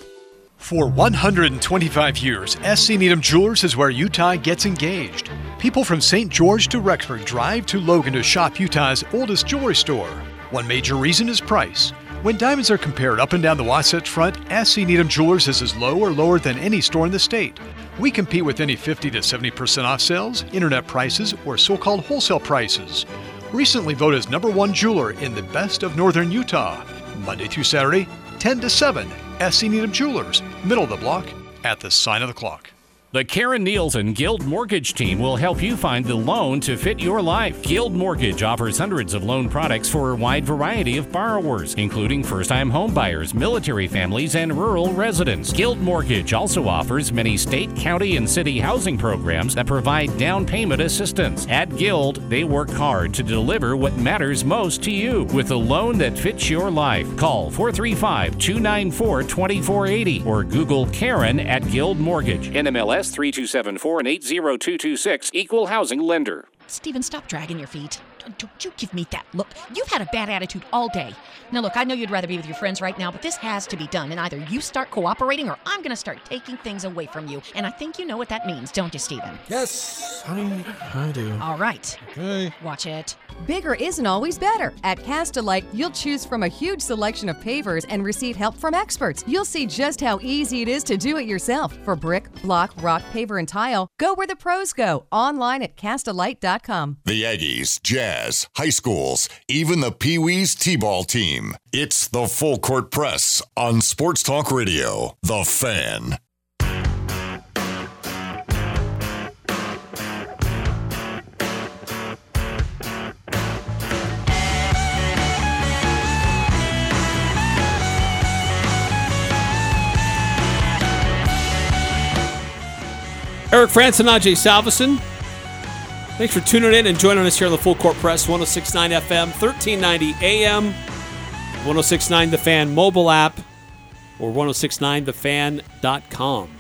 For 125 years, SC Needham Jewelers is where Utah gets engaged. People from St. George to Rexburg drive to Logan to shop Utah's oldest jewelry store. One major reason is price. When diamonds are compared up and down the Wasatch Front, SC Needham Jewelers is as low or lower than any store in the state. We compete with any 50 to 70% off sales, internet prices, or so called wholesale prices. Recently voted as number one jeweler in the best of northern Utah. Monday through Saturday, 10 to 7. SC Needham Jewelers, middle of the block, at the sign of the clock. The Karen Nielsen Guild Mortgage Team will help you find the loan to fit your life. Guild Mortgage offers hundreds of loan products for a wide variety of borrowers, including first time homebuyers, military families, and rural residents. Guild Mortgage also offers many state, county, and city housing programs that provide down payment assistance. At Guild, they work hard to deliver what matters most to you with a loan that fits your life. Call 435 294 2480 or Google Karen at Guild Mortgage. NMLS 3274 and 80226, Equal Housing Lender. Steven, stop dragging your feet. Don't- Don't you give me that look. You've had a bad attitude all day. Now, look, I know you'd rather be with your friends right now, but this has to be done. And either you start cooperating or I'm going to start taking things away from you. And I think you know what that means, don't you, Steven? Yes, honey, I do. All right. Okay. Watch it. Bigger isn't always better. At Castelite, you'll choose from a huge selection of pavers and receive help from experts. You'll see just how easy it is to do it yourself. For brick, block, rock, paver, and tile, go where the pros go. Online at castelite.com. The Aggies, Jazz, high schools, even the Pee Wees T ball team. It's the Full Court Press on Sports Talk Radio. The Fan. Eric Frandsen and Ajay Salvesen. Thanks for tuning in and joining us here on the Full Court Press, 1069 FM, 1390 AM, 1069 The Fan mobile app, or 1069thefan.com.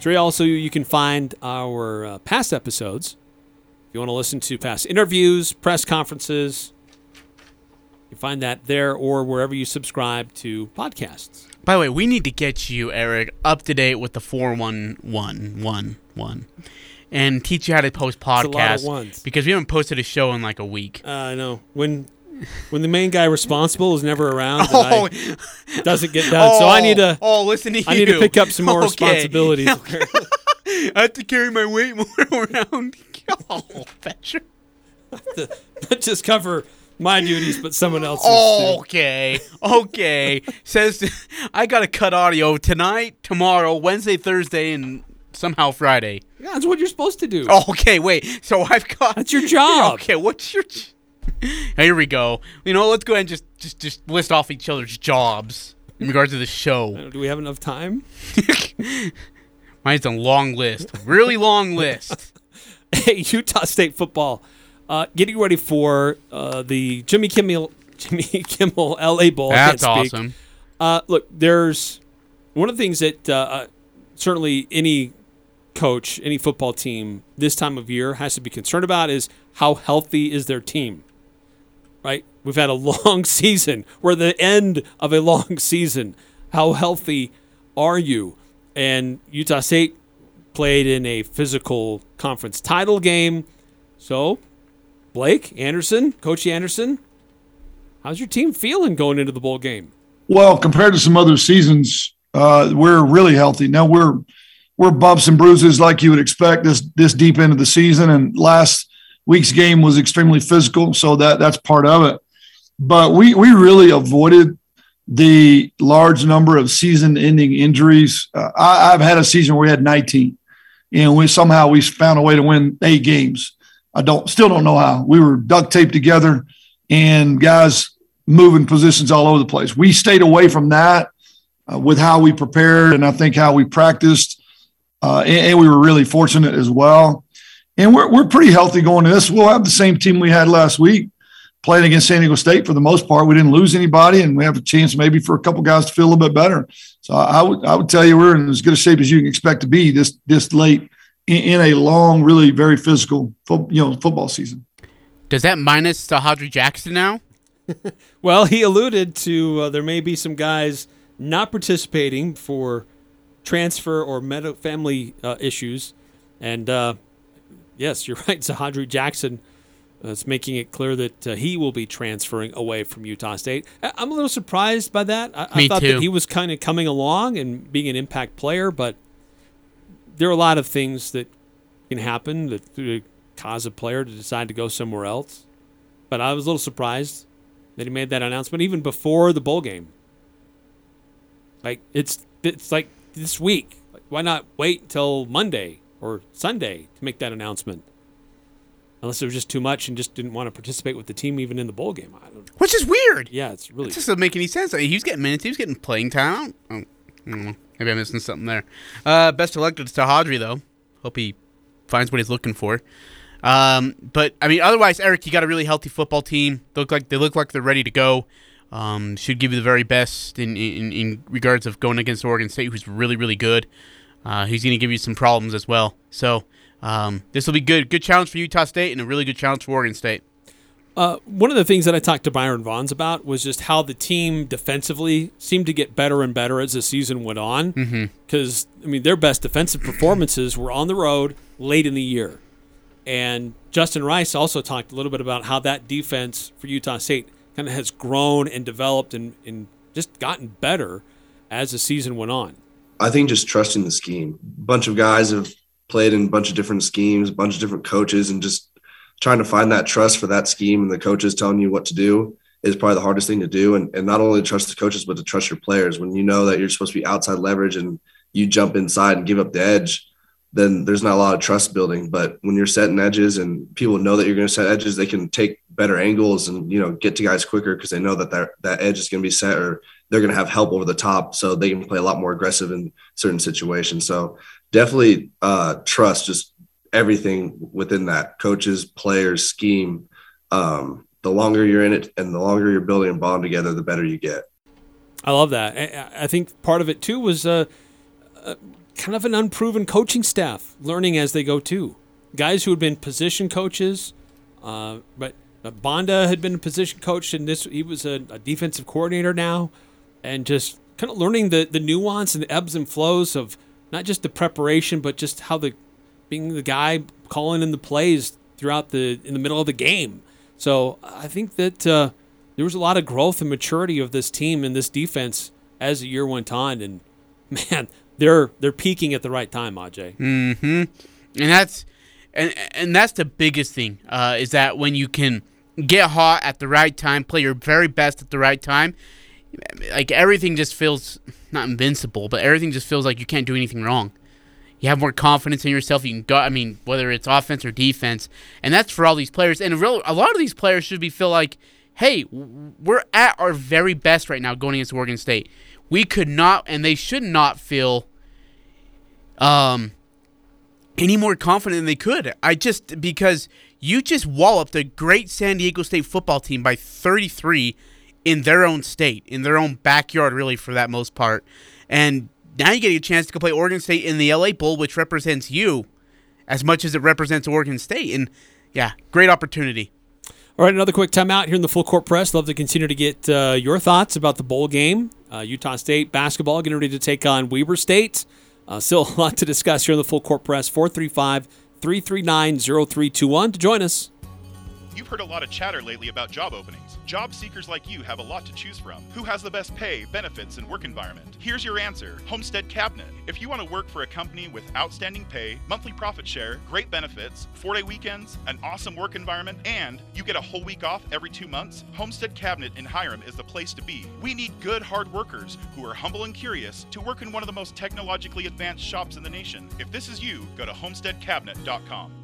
So also you can find our uh, past episodes. If you want to listen to past interviews, press conferences, you find that there or wherever you subscribe to podcasts. By the way, we need to get you, Eric, up to date with the 41111 and teach you how to post It's a lot of podcasts. Because we haven't posted a show in like a week. Uh, I know. When when the main guy responsible is never around, and Oh. I- doesn't get done. so I need to. Oh, listen to you. I need to pick up some more Okay. responsibilities. I have to carry my weight more around. Oh, Fetcher. Not just cover my duties, but someone else's. Oh, okay. Okay. Says I got to cut audio tonight, tomorrow, Wednesday, Thursday, and somehow Friday. Yeah, that's what you're supposed to do. Oh, okay. Wait. So I've got. That's your job. Okay. What's your? Here we go. You know, let's go ahead and just just just list off each other's jobs in regards to the show. Do we have enough time? Mine's a long list, really long list. Hey, Utah State football, uh, getting ready for uh, the Jimmy Kimmel Jimmy Kimmel LA Bowl. That's awesome. Uh, look, there's one of the things that uh, uh, certainly any coach, any football team this time of year has to be concerned about is how healthy is their team. Right? We've had a long season. We're the end of a long season. How healthy are you? And Utah State played in a physical conference title game. So, Blake Anderson, Coach Anderson, how's your team feeling going into the bowl game? Well, compared to some other seasons, uh, we're really healthy. Now we're we're bumps and bruises like you would expect this this deep into the season. And last week's game was extremely physical, so that that's part of it. But we we really avoided the large number of season-ending injuries. Uh, I, I've had a season where we had 19, and we somehow we found a way to win eight games. I don't still don't know how. We were duct taped together, and guys moving positions all over the place. We stayed away from that uh, with how we prepared and I think how we practiced. Uh, and, and we were really fortunate as well. And we're, we're pretty healthy going to this. We'll have the same team we had last week playing against San Diego State for the most part. We didn't lose anybody, and we have a chance maybe for a couple guys to feel a little bit better. So I would I would tell you we're in as good a shape as you can expect to be this this late in, in a long, really very physical fo- you know football season. Does that minus Sahadri Jackson now? Well, he alluded to uh, there may be some guys not participating for transfer or med- family uh, issues, and uh, yes, you're right. Zahadri Jackson uh, is making it clear that uh, he will be transferring away from Utah State. I- I'm a little surprised by that. I, I thought too. that he was kind of coming along and being an impact player, but there are a lot of things that can happen that cause a player to decide to go somewhere else. But I was a little surprised that he made that announcement even before the bowl game. Like it's it's like this week. Like, why not wait until Monday or Sunday to make that announcement? Unless it was just too much and just didn't want to participate with the team even in the bowl game. I don't. Which is weird. Yeah, it's really. It just doesn't make any sense. I mean, he was getting minutes. He was getting playing time. I don't, I don't know. Maybe I'm missing something there. Uh, best of luck to Sahadri, though. Hope he finds what he's looking for. Um, but I mean, otherwise, Eric, you got a really healthy football team. They look like they look like they're ready to go. Um, should give you the very best in, in in regards of going against Oregon State, who's really really good. Uh, he's going to give you some problems as well. So um, this will be good. Good challenge for Utah State and a really good challenge for Oregon State. Uh, one of the things that I talked to Byron Vaughns about was just how the team defensively seemed to get better and better as the season went on. Because I mean, their best defensive performances were on the road late in the year, and Justin Rice also talked a little bit about how that defense for Utah State kind of has grown and developed and, and just gotten better as the season went on. I think just trusting the scheme. A bunch of guys have played in a bunch of different schemes, a bunch of different coaches, and just trying to find that trust for that scheme and the coaches telling you what to do is probably the hardest thing to do. And, and not only trust the coaches, but to trust your players. When you know that you're supposed to be outside leverage and you jump inside and give up the edge, then there's not a lot of trust building. But when you're setting edges and people know that you're going to set edges, they can take better angles and you know get to guys quicker because they know that that that edge is going to be set or they're going to have help over the top, so they can play a lot more aggressive in certain situations. So definitely uh, trust just everything within that coaches, players, scheme. Um, the longer you're in it and the longer you're building a bond together, the better you get. I love that. I, think part of it too was uh, uh, kind of an unproven coaching staff learning as they go too. Guys who had been position coaches, uh, but uh, Banda had been a position coach, and this he was a, a defensive coordinator now, and just kind of learning the the nuance and the ebbs and flows of not just the preparation, but just how the being the guy calling in the plays throughout the in the middle of the game. So I think that uh, there was a lot of growth and maturity of this team and this defense as the year went on, and man, they're they're peaking at the right time, Aj. Mm-hmm. And that's and and that's the biggest thing uh, is that when you can get hot at the right time, play your very best at the right time, like everything just feels not invincible, but everything just feels like you can't do anything wrong. You have more confidence in yourself. You can go. I mean, whether it's offense or defense, and that's for all these players. And a real, a lot of these players should be feel like, hey, we're at our very best right now going against Oregon State. We could not, and they should not feel um, any more confident than they could. I just because you just walloped a great San Diego State football team by 33 in their own state, in their own backyard, really for that most part, and now you get a chance to go play Oregon State in the LA Bowl, which represents you as much as it represents Oregon State, and yeah, great opportunity. All right, another quick timeout here in the full court press. Love to continue to get uh, your thoughts about the bowl game. Uh, Utah State basketball getting ready to take on Weber State. Uh, still a lot to discuss here in the full court press. 435 339 0321 to join us. You've heard a lot of chatter lately about job openings. Job seekers like you have a lot to choose from. Who has the best pay, benefits, and work environment? Here's your answer Homestead Cabinet. If you want to work for a company with outstanding pay, monthly profit share, great benefits, four day weekends, an awesome work environment, and you get a whole week off every two months, Homestead Cabinet in Hyrum is the place to be. We need good, hard workers who are humble and curious to work in one of the most technologically advanced shops in the nation. If this is you, go to homesteadcabinet.com.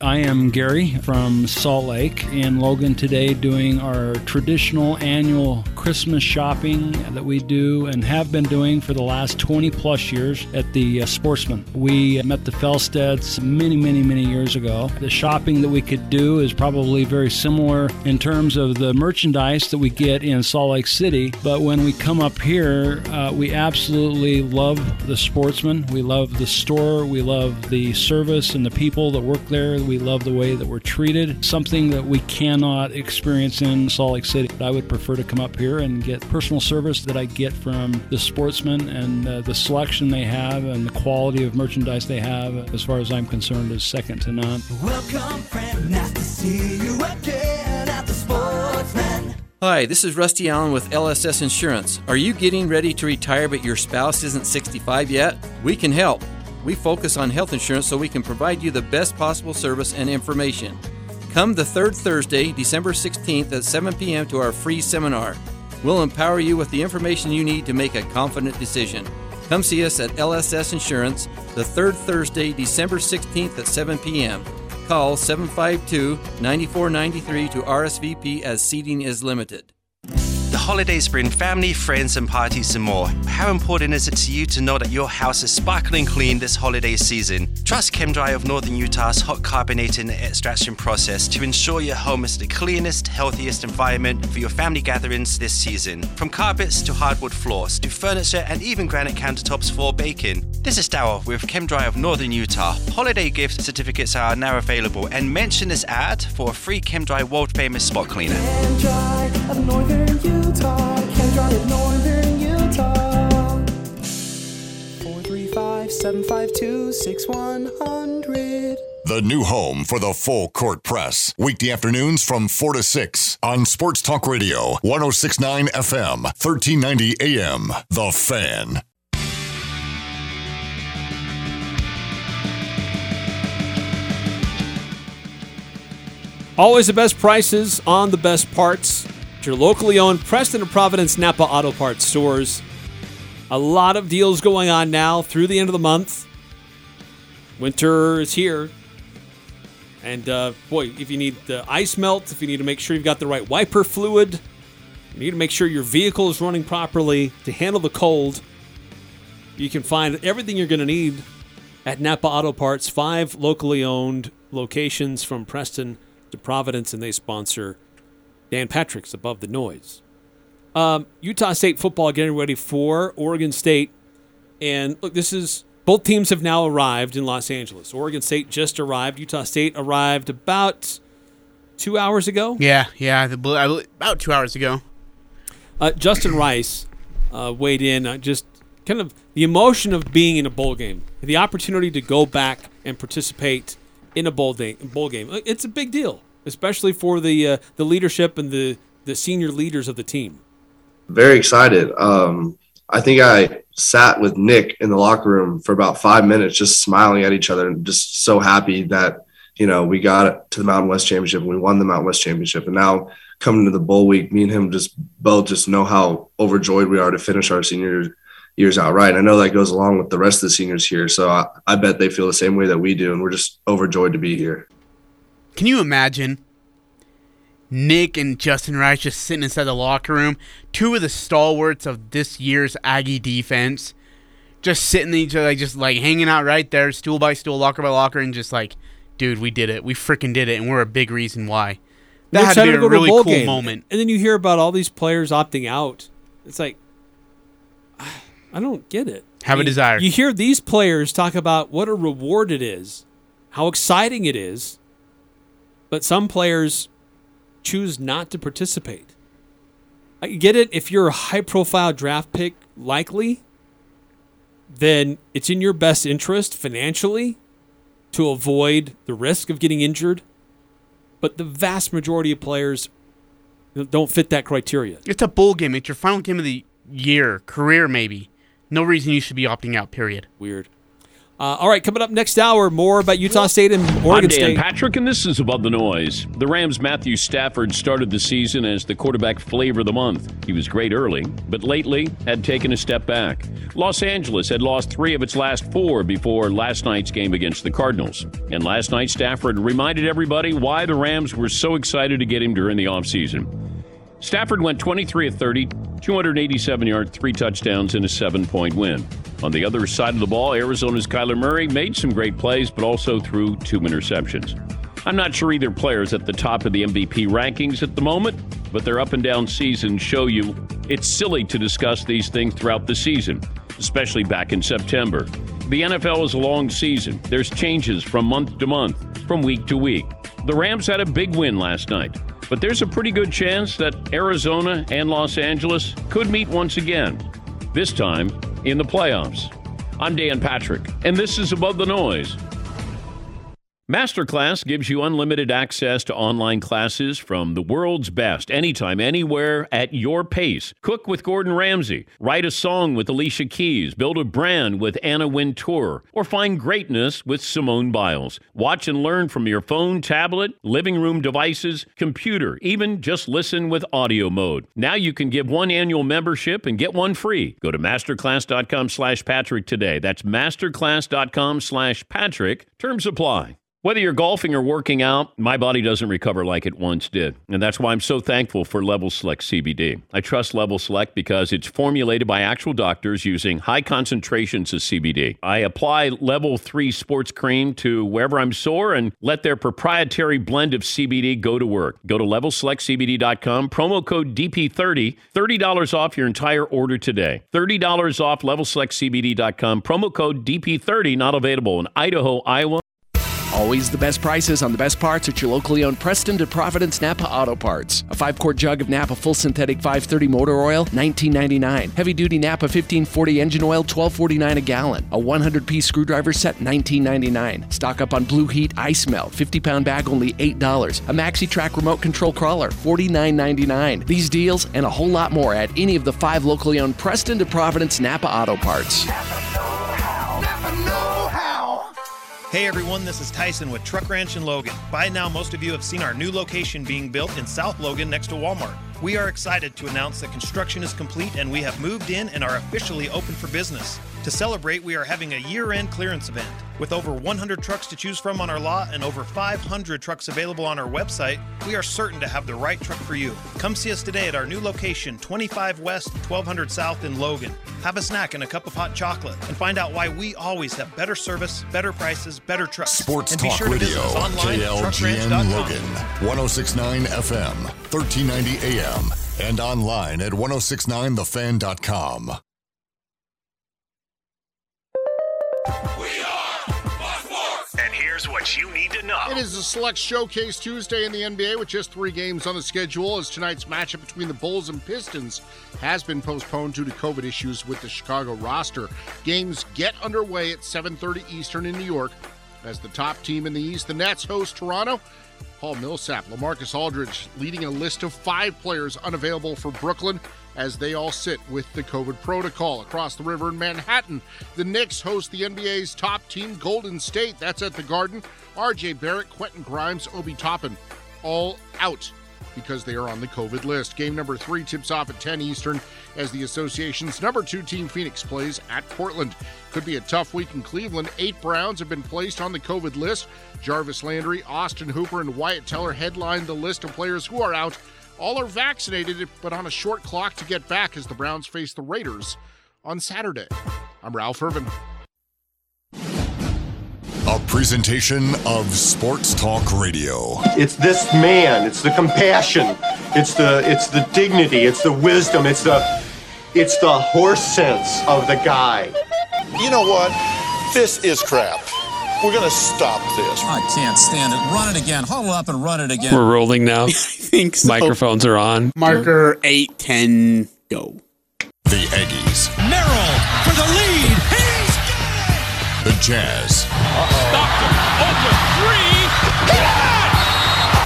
I am Gary from Salt Lake and Logan today doing our traditional annual Christmas shopping that we do and have been doing for the last 20 plus years at the uh, Sportsman. We met the Felsteads many, many, many years ago. The shopping that we could do is probably very similar in terms of the merchandise that we get in Salt Lake City, but when we come up here, uh, we absolutely love the Sportsman. We love the store. We love the service and the people that work there. We love the way that we're treated, something that we cannot experience in Salt Lake City. I would prefer to come up here and get personal service that I get from the sportsmen and uh, the selection they have and the quality of merchandise they have, as far as I'm concerned, is second to none. Welcome, friend. Nice to see you again at the Sportsman. Hi, this is Rusty Allen with LSS Insurance. Are you getting ready to retire but your spouse isn't 65 yet? We can help. We focus on health insurance so we can provide you the best possible service and information. Come the third Thursday, December 16th at 7 p.m. to our free seminar. We'll empower you with the information you need to make a confident decision. Come see us at LSS Insurance the third Thursday, December 16th at 7 p.m. Call 752 9493 to RSVP as seating is limited. The holidays bring family, friends, and parties and more. How important is it to you to know that your house is sparkling clean this holiday season? Trust ChemDry of Northern Utah's hot carbonated extraction process to ensure your home is the cleanest, healthiest environment for your family gatherings this season. From carpets to hardwood floors to furniture and even granite countertops for baking. This is Darryl with ChemDry of Northern Utah. Holiday gift certificates are now available and mention this ad for a free ChemDry world famous spot cleaner. Dry of Northern Utah. ChemDry of Northern Utah. 435 752 6100. The new home for the full court press. Weekday afternoons from 4 to 6 on Sports Talk Radio, 1069 FM, 1390 AM. The Fan. Always the best prices on the best parts. At your locally owned Preston and Providence Napa Auto Parts stores. A lot of deals going on now through the end of the month. Winter is here. And uh, boy, if you need the ice melt, if you need to make sure you've got the right wiper fluid, you need to make sure your vehicle is running properly to handle the cold. You can find everything you're going to need at Napa Auto Parts, five locally owned locations from Preston to Providence, and they sponsor Dan Patrick's Above the Noise. Um, Utah State football getting ready for Oregon State. And look, this is both teams have now arrived in Los Angeles. Oregon State just arrived. Utah State arrived about two hours ago. Yeah, yeah, the, bl- I bel- about two hours ago. Uh, Justin Rice uh, weighed in uh, just kind of the emotion of being in a bowl game, the opportunity to go back and participate in a bowl, day, bowl game. Uh, It's a big deal, especially for the uh, the leadership and the the senior leaders of the team. very excited. Um, I think I sat with Nick in the locker room for about five minutes, just smiling at each other and just so happy that, you know, we got to the Mountain West Championship and we won the Mountain West Championship. And now coming to the bowl week, me and him just both just know how overjoyed we are to finish our senior years out right. I know that goes along with the rest of the seniors here. So I, I bet they feel the same way that we do. And we're just overjoyed to be here. Can you imagine Nick and Justin Rice just sitting inside the locker room, two of the stalwarts of this year's Aggie defense, just sitting each other, like just like hanging out right there, stool by stool, locker by locker, and just like, dude, we did it. We freaking did it, and we're a big reason why. That had to be a go really bowl cool game. moment. And then you hear about all these players opting out. It's like, I don't get it. Have a I mean, desire. You hear these players talk about what a reward it is, how exciting it is, but some players choose not to participate. I get it if you're a high profile draft pick, likely, then it's in your best interest financially to avoid the risk of getting injured. But the vast majority of players don't fit that criteria. It's a bowl game. It's your final game of the year, career maybe. No reason you should be opting out. Period. Weird. Uh, all right, coming up next hour, more about Utah State and Oregon I'm Dan State. Patrick, and this is Above the Noise. The Rams' Matthew Stafford started the season as the quarterback flavor of the month. He was great early, but lately had taken a step back. Los Angeles had lost three of its last four before last night's game against the Cardinals. And last night, Stafford reminded everybody why the Rams were so excited to get him during the offseason. Stafford went 23 of 30, 287 yards, three touchdowns, and a seven point win. On the other side of the ball, Arizona's Kyler Murray made some great plays, but also threw two interceptions. I'm not sure either player is at the top of the MVP rankings at the moment, but their up and down seasons show you it's silly to discuss these things throughout the season, especially back in September. The NFL is a long season. There's changes from month to month, from week to week. The Rams had a big win last night, but there's a pretty good chance that Arizona and Los Angeles could meet once again, this time in the playoffs. I'm Dan Patrick, and this is Above the Noise. Masterclass gives you unlimited access to online classes from the world's best, anytime, anywhere, at your pace. Cook with Gordon Ramsay, write a song with Alicia Keys, build a brand with Anna Wintour, or find greatness with Simone Biles. Watch and learn from your phone, tablet, living room devices, computer, even just listen with audio mode. Now you can give one annual membership and get one free. Go to masterclass.com slash Patrick today. That's masterclass.com slash Patrick. Terms apply. Whether you're golfing or working out, my body doesn't recover like it once did. And that's why I'm so thankful for Level Select CBD. I trust Level Select because it's formulated by actual doctors using high concentrations of CBD. I apply Level 3 sports cream to wherever I'm sore and let their proprietary blend of CBD go to work. Go to levelselectcbd.com, promo code DP30, $30 off your entire order today. $30 off levelselectcbd.com, promo code DP30, not available in Idaho, Iowa, Always the best prices on the best parts at your locally owned Preston to Providence Napa Auto Parts. A 5 quart jug of Napa full synthetic 530 motor oil, $19.99. Heavy duty Napa 1540 engine oil, $12.49 a gallon. A 100 piece screwdriver set, $19.99. Stock up on Blue Heat Ice Melt, 50 pound bag, only $8. A Maxi Track remote control crawler, $49.99. These deals and a whole lot more at any of the five locally owned Preston to Providence Napa Auto Parts. Hey everyone, this is Tyson with Truck Ranch in Logan. By now, most of you have seen our new location being built in South Logan next to Walmart. We are excited to announce that construction is complete and we have moved in and are officially open for business. To celebrate, we are having a year end clearance event. With over 100 trucks to choose from on our lot and over 500 trucks available on our website, we are certain to have the right truck for you. Come see us today at our new location, 25 West, 1200 South in Logan. Have a snack and a cup of hot chocolate and find out why we always have better service, better prices, better trucks. Sports and Talk sure Radio, online KLGN Logan, 1069 FM, 1390 AM, and online at 1069thefan.com. And here's what you need to know. It is a select showcase Tuesday in the NBA with just three games on the schedule as tonight's matchup between the Bulls and Pistons has been postponed due to COVID issues with the Chicago roster. Games get underway at 7:30 Eastern in New York as the top team in the East. The Nets host Toronto. Paul Millsap, Lamarcus Aldridge leading a list of five players unavailable for Brooklyn as they all sit with the COVID protocol across the river in Manhattan. The Knicks host the NBA's top team, Golden State. That's at the Garden. RJ Barrett, Quentin Grimes, Obi Toppin, all out because they are on the COVID list. Game number three tips off at 10 Eastern as the association's number two team, Phoenix, plays at Portland. Could be a tough week in Cleveland. Eight Browns have been placed on the COVID list. Jarvis Landry, Austin Hooper, and Wyatt Teller headline the list of players who are out. All are vaccinated, but on a short clock to get back as the Browns face the Raiders on Saturday. I'm Ralph Irvin. A presentation of Sports Talk Radio. It's this man. It's the compassion. It's the it's the dignity. It's the wisdom. It's the it's the horse sense of the guy. You know what? This is crap. We're going to stop this. I can't stand it. Run it again. Huddle up and run it again. We're rolling now. I think so. Microphones are on. Marker eight ten go. The Aggies. Merrill for the lead. He's The Jazz. stopped him. Open three.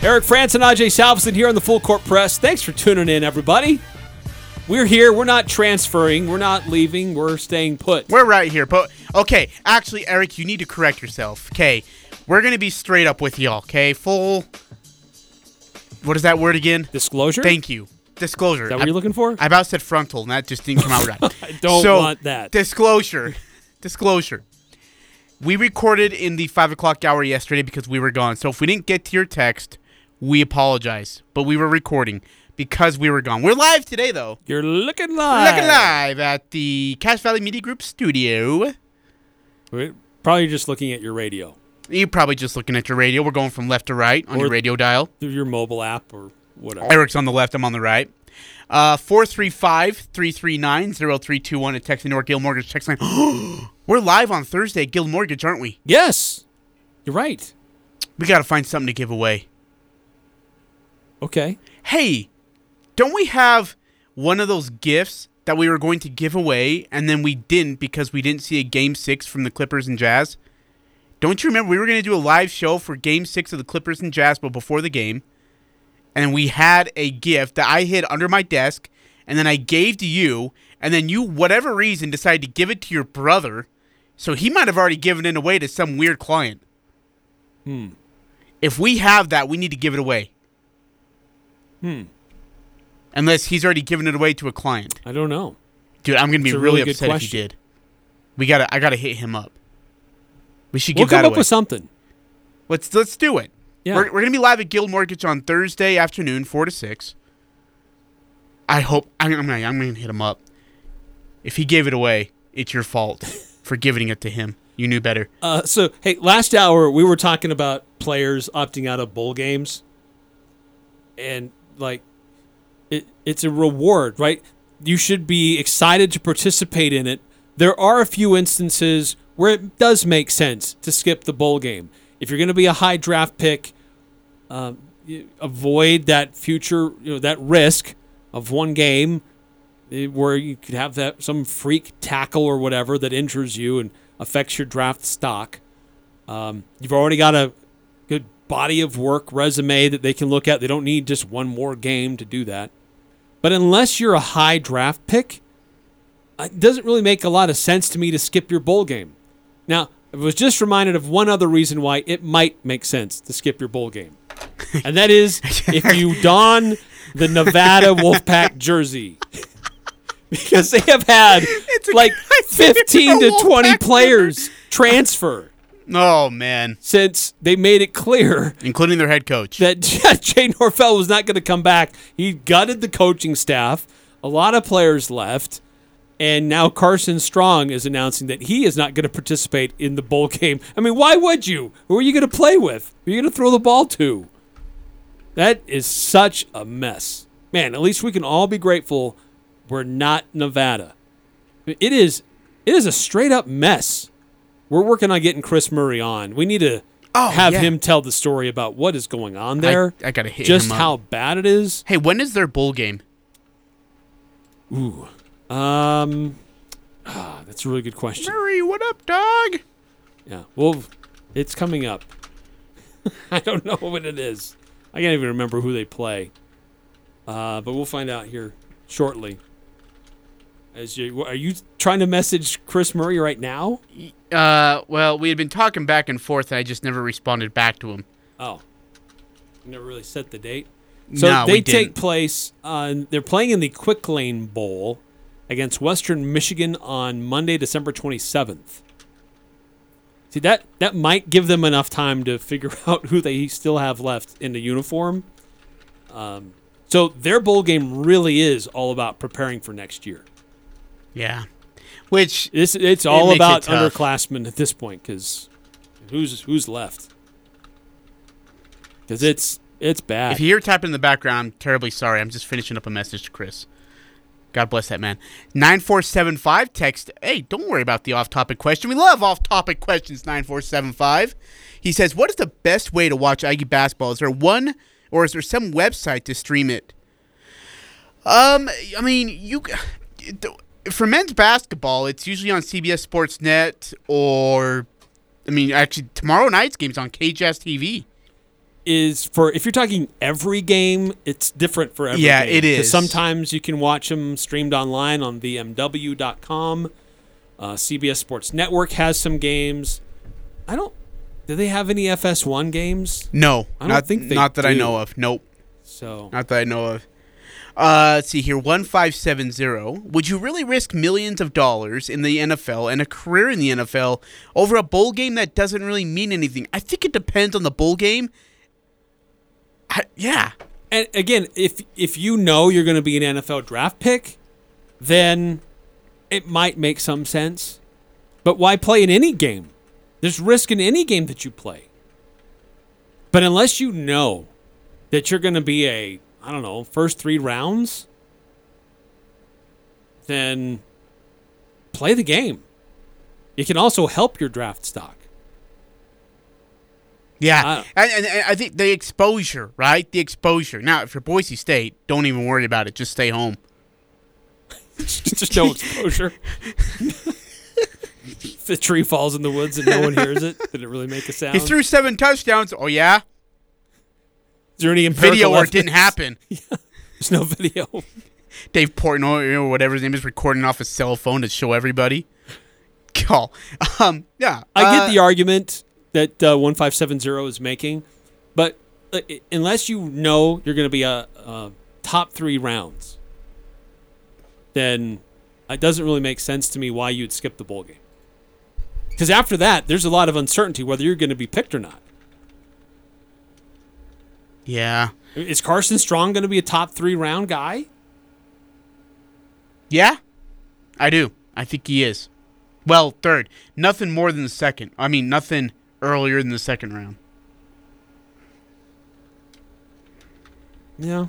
Eric Frandsen and Ajay Salvesen here on the Full Court Press. Thanks for tuning in, everybody. We're here. We're not transferring. We're not leaving. We're staying put. We're right here. But okay, actually, Eric, you need to correct yourself. Okay, we're gonna be straight up with y'all. Okay, full. What is that word again? Disclosure. Thank you. Disclosure. Is that what you're looking for? I about said frontal, and that just didn't come out right. I don't So, want that. Disclosure. Disclosure. We recorded in the five o'clock hour yesterday because we were gone. So if we didn't get to your text, we apologize. But we were recording because we were gone. We're live today, though. You're looking live. Looking live at the Cache Valley Media Group studio. We're probably just looking at your radio. You're probably just looking at your radio. We're going from left to right on Or your radio dial. Through your mobile app or whatever. Eric's on the left. I'm on the right. Uh, 435-339-0321 at Texas North Guild Mortgage text line. We're live on Thursday at Guild Mortgage, aren't we? Yes. You're right. We got to find something to give away. Okay. Hey, don't we have one of those gifts that we were going to give away and then we didn't because we didn't see a game six from the Clippers and Jazz? Don't you remember we were going to do a live show for game six of the Clippers and Jazz, but before the game? And we had a gift that I hid under my desk and then I gave to you. And then you, whatever reason, decided to give it to your brother. So he might have already given it away to some weird client. Hmm. If we have that, we need to give it away. Hmm. Unless he's already given it away to a client. I don't know. Dude, I'm gonna be really, really upset if he did. We gotta I gotta hit him up. We should We'll come that up away. with something. Let's let's do it. Yeah. We're, we're gonna be live at Guild Mortgage on Thursday afternoon, four to six. I hope I'm, I'm gonna I'm gonna hit him up. If he gave it away, it's your fault for giving it to him. You knew better. Uh, so, hey, last hour we were talking about players opting out of bowl games, and like, it it's a reward, right? You should be excited to participate in it. There are a few instances where it does make sense to skip the bowl game. If you're going to be a high draft pick, um, avoid that future, you know, that risk of one game eh, where you could have that some freak tackle or whatever that injures you and affects your draft stock. Um, you've already got a body of work resume that they can look at. They don't need just one more game to do that. But unless you're a high draft pick, uh, it doesn't really make a lot of sense to me to skip your bowl game. Now, I was just reminded of one other reason why it might make sense to skip your bowl game. And that is if you don the Nevada Wolfpack jersey. because they have had like 15 to 20 players transfer. Oh man! Since they made it clear, including their head coach, that Jay Norvell was not going to come back. He gutted the coaching staff. A lot of players left, and now Carson Strong is announcing that he is not going to participate in the bowl game. I mean, why would you? Who are you going to play with? Who are you going to throw the ball to? That is such a mess, man. At least we can all be grateful we're not Nevada. It is. It is a straight up mess. We're working on getting Chris Murray on. We need to Oh, have yeah. him tell the story about what is going on there. I, I gotta hit just him up. how bad it is. Hey, when is their bowl game? Ooh, um, ah, that's a really good question. Murray, what up, dog? Yeah. Well, it's coming up. I don't know what it is. I can't even remember who they play. Uh, but we'll find out here shortly. As you, are you trying to message Chris Murray right now? Uh, well, we had been talking back and forth, and I just never responded back to him. Oh, never really set the date. So No, they take place. Uh, they're playing in the Quick Lane Bowl against Western Michigan on Monday, December twenty seventh. See that that might give them enough time to figure out who they still have left in the uniform. Um, so their bowl game really is all about preparing for next year. Yeah, which it's it's it all it about tough. underclassmen at this point because who's who's left? Because it's it's bad. If you hear tapping in the background, I'm terribly sorry. I'm just finishing up a message to Chris. God bless that man. 9475 text. Hey, don't worry about the off topic question. We love off topic questions, 9475. He says, What is the best way to watch Aggie basketball? Is there one or is there some website to stream it? Um, I mean, you for men's basketball, it's usually on CBS Sports Net or, I mean, actually, tomorrow night's game's on KJZZ TV. is for if you're talking every game, it's different for every Yeah, game. it is. Sometimes you can watch them streamed online on VMW.com. Uh, CBS Sports Network has some games. I don't. Do they have any FS1 games? No, I don't not, think they not that I know of. Nope. So Not that I know of. Uh, let's see here. One five seven zero. Would you really risk millions of dollars in the NFL and a career in the NFL over a bowl game that doesn't really mean anything? I think it depends on the bowl game. I, yeah. And again, if if you know you're going to be an NFL draft pick, then it might make some sense. But why play in any game? There's risk in any game that you play. But unless you know that you're going to be a I don't know first three rounds, then play the game. It can also help your draft stock. Yeah, and, I think the exposure, right? The exposure. Now, if you're Boise State, don't even worry about it. Just stay home. Just no exposure. if the tree falls in the woods and no one hears it, did it really make a sound? He threw seven touchdowns. Oh yeah. Is there any video or it didn't happen? There's no video. Dave Portnoy or whatever his name is recording off his cell phone to show everybody. Call. Um. Yeah. I uh, get the argument that uh, 1570 is making, but uh, unless you know you're going to be a, a top three rounds, then it doesn't really make sense to me why you'd skip the bowl game. Because after that, there's a lot of uncertainty whether you're going to be picked or not. Yeah. Is Carson Strong going to be a top three round guy? Yeah, I do. I think he is. Well, third. Nothing more than the second. I mean, nothing earlier than the second round. Yeah.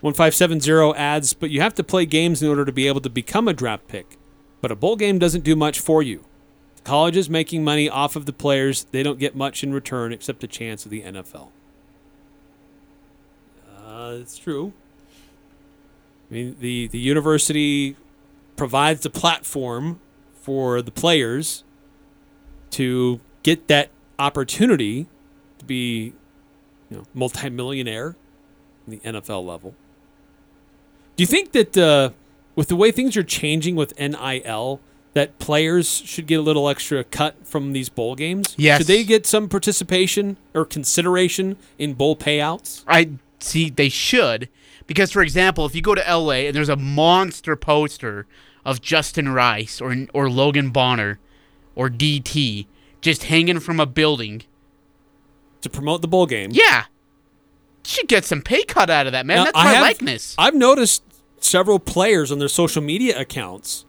1570 adds, but you have to play games in order to be able to become a draft pick. But a bowl game doesn't do much for you. College is making money off of the players. They don't get much in return except a chance of the NFL. Uh, it's true. I mean, the, the university provides the platform for the players to get that opportunity to be you know, multimillionaire in the NFL level. Do you think that uh, with the way things are changing with NIL, that players should get a little extra cut from these bowl games? Yes. Should they get some participation or consideration in bowl payouts? I see they should because for example, if you go to LA and there's a monster poster of Justin Rice or or Logan Bonner or DT just hanging from a building to promote the bowl game. Yeah. Should get some pay cut out of that, man. Now, That's I my have- likeness. I've noticed several players on their social media accounts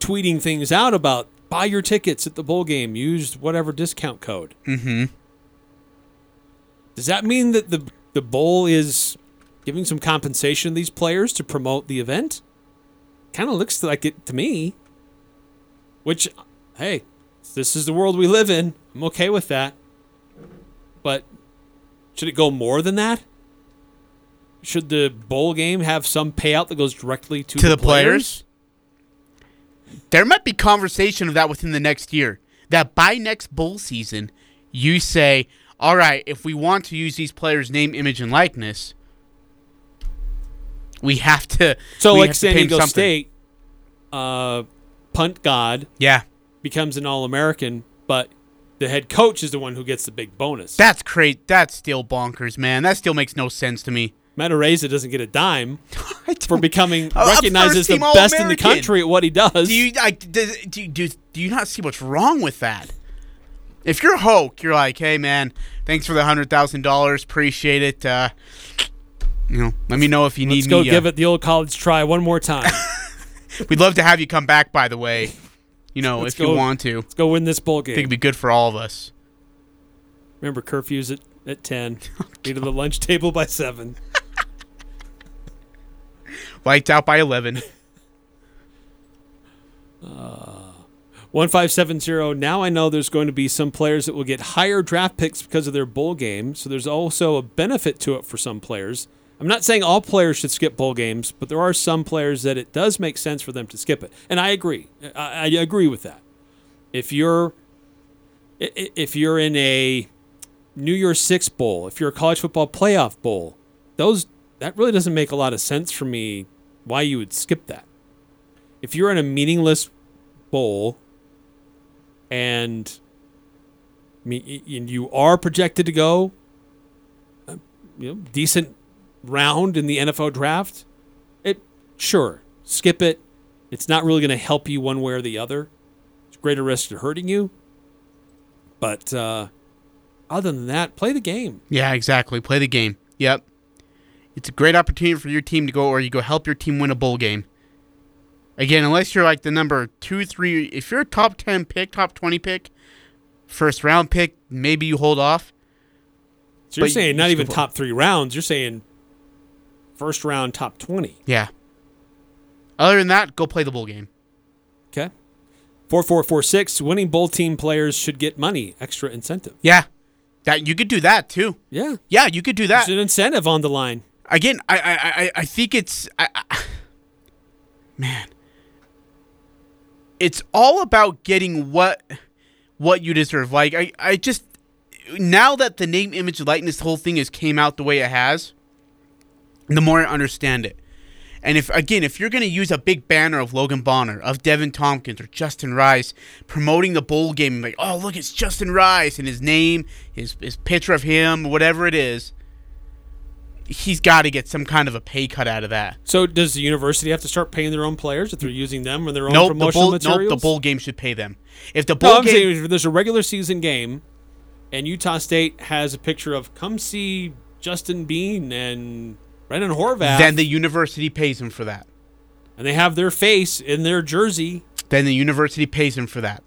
tweeting things out about buy your tickets at the bowl game, use whatever discount code. Mm-hmm. Does that mean that the the bowl is giving some compensation to these players to promote the event? Kind of looks like it to me. Which, hey, this is the world we live in. I'm okay with that. But should it go more than that? Should the bowl game have some payout that goes directly to, To the, the players? there might be conversation of that within the next year. That by next bowl season, you say, all right, if we want to use these players' name, image, and likeness, we have to. So like San Diego. State, uh, punt god, Yeah. becomes an All American, but the head coach is the one who gets the big bonus. That's great. That's still bonkers, man. That still makes no sense to me. Matt Araiza doesn't get a dime for becoming recognized as the best in the country at what he does. Do you, I, do, do, do, do you not see what's wrong with that? If you're a Hoke, you're like, hey, man, thanks for the $100,000. Appreciate it. Uh, you know, let me know if you need me. Let's need go me. give uh, it the old college try one more time. We'd love to have you come back, by the way. You know, Let's if you want to. Let's go win this bowl game. I think it'd be good for all of us. Remember curfews at, at 10. Be to the lunch table by 7. Lights out by 11. Uh, 1570. Now I know there's going to be some players that will get higher draft picks because of their bowl game. So there's also a benefit to it for some players. I'm not saying all players should skip bowl games, but there are some players that it does make sense for them to skip it. And I agree. I, I agree with that. If you're if you're in a New Year's Six bowl, if you're a college football playoff bowl, those that really doesn't make a lot of sense for me why you would skip that. If you're in a meaningless bowl and me- y- and you are projected to go uh, you know, decent round in the NFL draft, it sure skip it. It's not really going to help you one way or the other. It's greater risk to hurting you. But uh, other than that, play the game. Yeah, exactly. Play the game. Yep. It's a great opportunity for your team to go, or you go help your team win a bowl game. Again, unless you're like the number two, three, if you're a top 10 pick, top 20 pick, first round pick, maybe you hold off. So you're saying not even top three rounds. You're saying first round, top 20. Yeah. Other than that, go play the bowl game. Okay. 4446 winning bowl team players should get money, extra incentive. Yeah. That you could do that too. Yeah. Yeah, you could do that. There's an incentive on the line. Again, I I I, I think it's I, I, man. It's all about getting what what you deserve. Like I I just now that the name image likeness whole thing has came out the way it has, the more I understand it. And if again, if you're going to use a big banner of Logan Bonner, of Deven Thompkins or Justin Rice promoting the bowl game, like, oh look, it's Justin Rice and his name, his his picture of him, whatever it is, he's got to get some kind of a pay cut out of that. So does the university have to start paying their own players if they're using them or their own Nope, the promotional bowl, materials? nope, the bowl game should pay them. If the No, bowl I'm game, saying if there's a regular season game, and Utah State has a picture of come see Justin Bean and Brandon Horvath, then the university pays him for that. and they have their face in their jersey. Then the university pays him for that.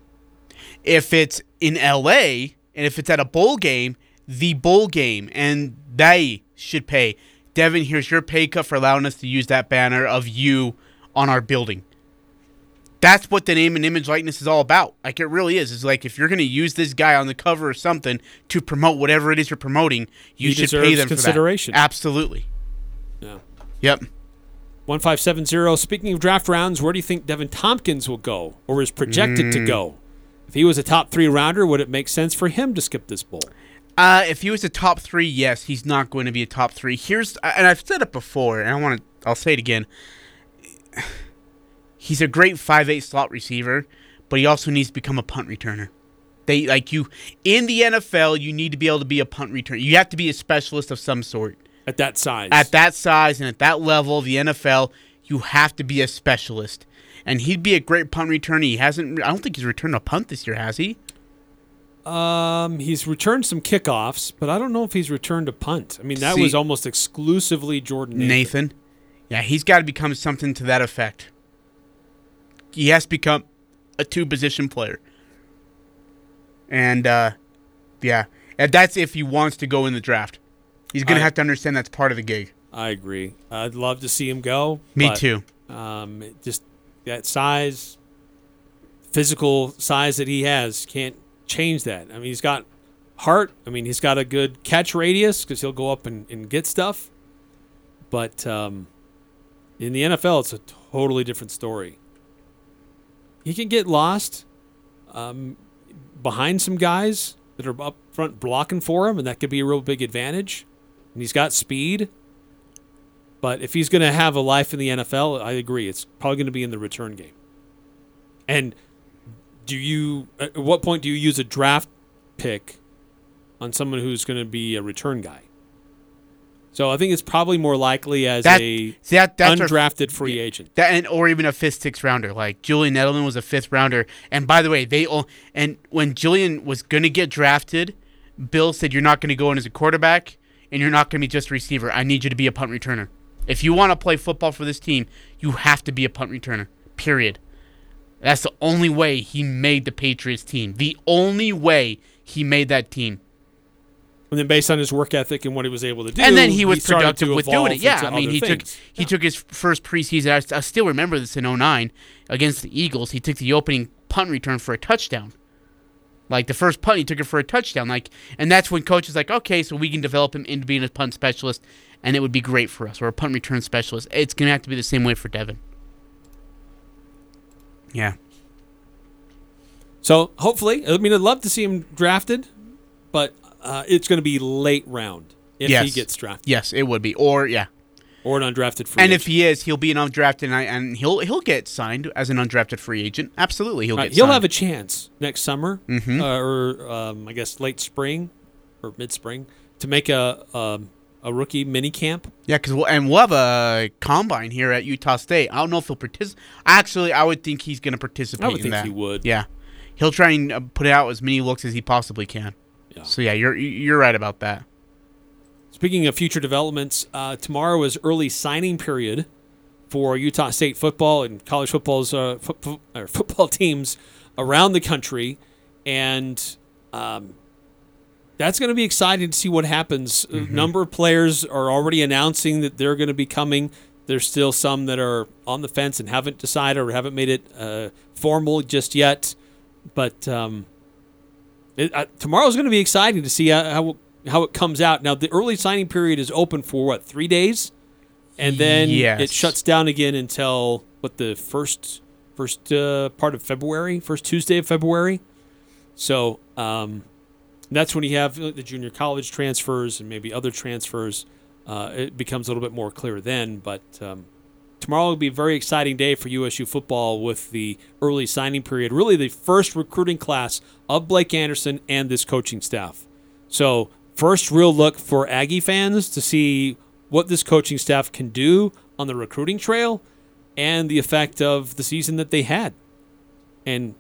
If it's in LA and if it's at a bowl game, the bowl game and they should pay. Deven, here's your pay cut for allowing us to use that banner of you on our building. That's what the name and image likeness is all about. Like it really is. It's like if you're going to use this guy on the cover or something to promote whatever it is you're promoting, you He should pay them consideration. for that. Absolutely. Yeah. Yep. 1570. Speaking of draft rounds, where do you think Deven Thompkins will go or is projected to Mm. go? If he was a top three rounder, would it make sense for him to skip this bowl? Uh, if he was a top three, yes, he's not going to be a top three. Here's, and I've said it before, and I want to, I'll say it again. He's a great five eight slot receiver, but he also needs to become a punt returner. They like you in the NFL. You need to be able to be a punt returner. You have to be a specialist of some sort At that size. at that size and at that level. The NFL, you have to be a specialist, and he'd be a great punt returner. He hasn't. I don't think he's returned a punt this year, has he? Um, he's returned some kickoffs, but I don't know if he's returned a punt. I mean, that See- was almost exclusively Jordan Nathan. Nathan. Yeah, he's got to become something to that effect. He has to become a two position player. And uh yeah, and that's if he wants to go in the draft. He's going to have to understand that's part of the gig. I agree. I'd love to see him go. Me but, too. Um, just that size, physical size that he has, can't change that. I mean, he's got heart. I mean, he's got a good catch radius because he'll go up and, and get stuff. But um, in the NFL, it's a totally different story. he can get lost um, behind some guys that are up front blocking for him, and that could be a real big advantage. And he's got speed. But if he's going to have a life in the NFL, I agree. It's probably going to be in the return game. And do you, at what point do you use a draft pick on someone who's going to be a return guy? So I think it's probably more likely as That- a that- that's our- undrafted free agent. That and or even a fifth, sixth rounder. Like Julian Edelman was a fifth rounder. And by the way, they all and when Julian was gonna get drafted, Bill said you're not gonna go in as a quarterback and you're not gonna be just a receiver. I need you to be a punt returner. If you want to play football for this team, you have to be a punt returner. Period. That's the only way he made the Patriots team. The only way he made that team. And then based on his work ethic and what he was able to do, and then he was started productive with doing it. Yeah, I mean, he took things. he took his first preseason. I, I still remember this in 09 against the Eagles. He took the opening punt return for a touchdown. Like the first punt, he took it for a touchdown. Like, and that's when coach is like, okay, so we can develop him into being a punt specialist, and it would be great for us, or a punt return specialist. It's gonna have to be the same way for Deven. Yeah. So hopefully, I mean, I'd love to see him drafted, but uh, it's going to be late round if yes. he gets drafted Yes, it would be. Or yeah. or an undrafted free And agent. if he is, he'll be an undrafted, and, I, and he'll he'll get signed as an undrafted free agent. Absolutely, he'll Uh, get. he'll signed. have a chance next summer, Mhm. uh, or um, I guess late spring or mid spring, to make a um, a rookie mini camp. Yeah, because we'll, and we'll have a combine here at Utah State. I don't know if he'll participate. Actually, I would think he's going to participate. I would in think that. he would. Yeah, he'll try and uh, put out as many looks as he possibly can. Yeah. So yeah, you're you're right about that. Speaking of future developments, uh, tomorrow is early signing period for Utah State football and college football's uh, fo- fo- or football teams around the country, and um, that's going to be exciting to see what happens. A number of players are already announcing that they're going to be coming. There's still some that are on the fence and haven't decided or haven't made it uh, formal just yet. But um, it, uh, tomorrow's going to be exciting to see how, how how it comes out. Now the early signing period is open for what three days, and then Yes. it shuts down again until what the first first uh, part of February, first Tuesday of February. So um, that's when you have the junior college transfers and maybe other transfers. Uh, it becomes a little bit more clear then, but. Um, Tomorrow will be a very exciting day for USU football with the early signing period. Really, the first recruiting class of Blake Anderson and this coaching staff. So, first real look for Aggie fans to see what this coaching staff can do on the recruiting trail and the effect of the season that they had. And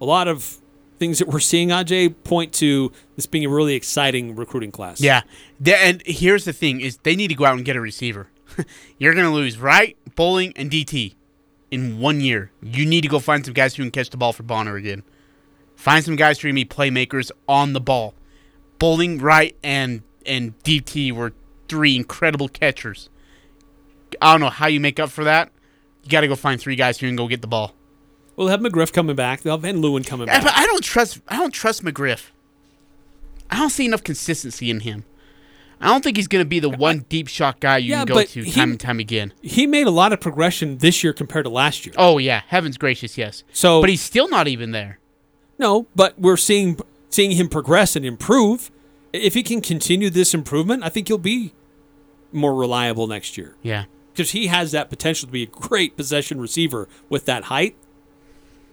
a lot of things that we're seeing, Ajay, point to this being a really exciting recruiting class. Yeah, and here's the thing: is they need to go out and get a receiver. You're gonna lose Wright, Bowling, and DT in one year. You need to go find some guys who can catch the ball for Bonner again. Find some guys who can be playmakers on the ball. Bowling, Wright, and and DT were three incredible catchers. I don't know how you make up for that. You got to go find three guys who can go get the ball. We'll have McGriff coming back. They'll have Van Leeuwen coming back. but I don't trust. I don't trust McGriff. I don't see enough consistency in him. I don't think he's going to be the one deep shot guy you Yeah, can go to he- time and time again. he made a lot of progression this year compared to last year. Oh yeah, heavens gracious, yes. So, but he's still not even there. No, but we're seeing seeing him progress and improve. If he can continue this improvement, I think he'll be more reliable next year. Yeah. Because he has that potential to be a great possession receiver with that height.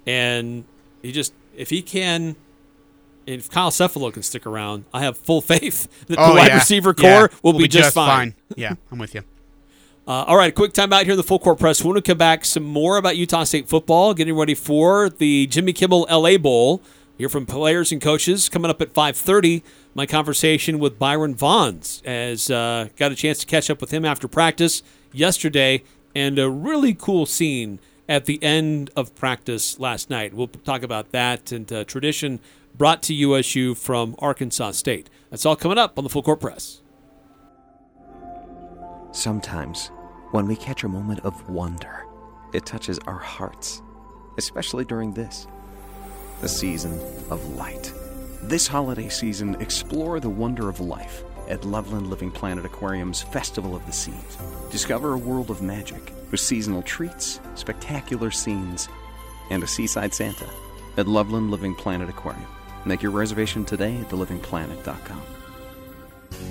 And he just if he can if Kyle Cefalo can stick around, I have full faith that oh the wide yeah. receiver corps Yeah. will We'll be, just, fine. Yeah, I'm with you. Uh, all right, quick time out here in the full court press. We want to come back some more about Utah State football, getting ready for the Jimmy Kimmel LA Bowl. Hear from players and coaches coming up at 5:30. My conversation with Byron Vaughns as uh, got a chance to catch up with him after practice yesterday, and a really cool scene at the end of practice last night. We'll talk about that and uh, tradition brought to USU from Arkansas State. That's all coming up on the full court press. Sometimes, when we catch a moment of wonder, it touches our hearts, especially during this, the season of light. This holiday season, explore the wonder of life at Loveland Living Planet Aquarium's Festival of the Seas. Discover a world of magic with seasonal treats, spectacular scenes, and a seaside Santa at Loveland Living Planet Aquarium. Make your reservation today at thelivingplanet.com.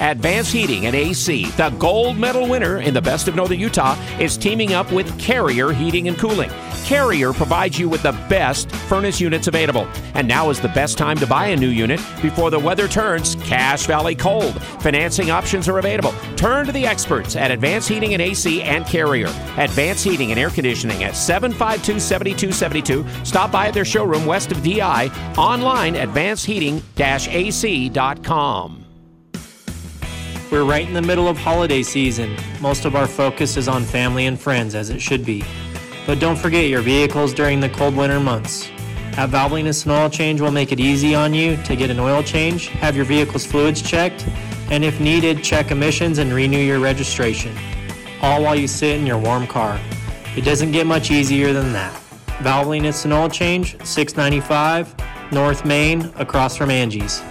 Advanced Heating and AC, the gold medal winner in the Best of Northern Utah, is teaming up with Carrier Heating and Cooling. Carrier provides you with the best furnace units available. And now is the best time to buy a new unit before the weather turns Cache Valley cold. Financing options are available. Turn to the experts at Advanced Heating and AC and Carrier. Advanced Heating and Air Conditioning at 752 7272. Stop by at their showroom west of DI. Online, advancedheating AC.com. We're right in the middle of holiday season. Most of our focus is on family and friends, as it should be. But don't forget your vehicles during the cold winter months. At Valvoline and Oil Change we'll make it easy on you to get an oil change, have your vehicle's fluids checked, and if needed, check emissions and renew your registration. All while you sit in your warm car. It doesn't get much easier than that. Valvoline Instant Oil Change, 695 North Main, across from Angie's.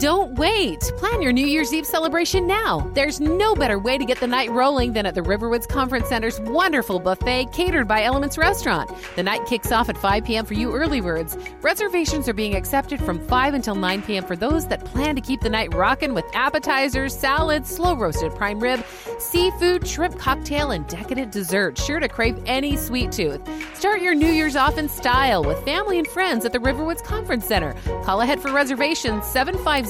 Don't wait. Plan your New Year's Eve celebration now. There's no better way to get the night rolling than at the Riverwoods Conference Center's wonderful buffet catered by Elements Restaurant. The night kicks off at 5 p.m. for you early birds. Reservations are being accepted from 5 until 9 p.m. for those that plan to keep the night rocking with appetizers, salads, slow roasted prime rib, seafood, shrimp cocktail, and decadent dessert. Sure to crave any sweet tooth. Start your New Year's off in style with family and friends at the Riverwoods Conference Center. Call ahead for reservations 750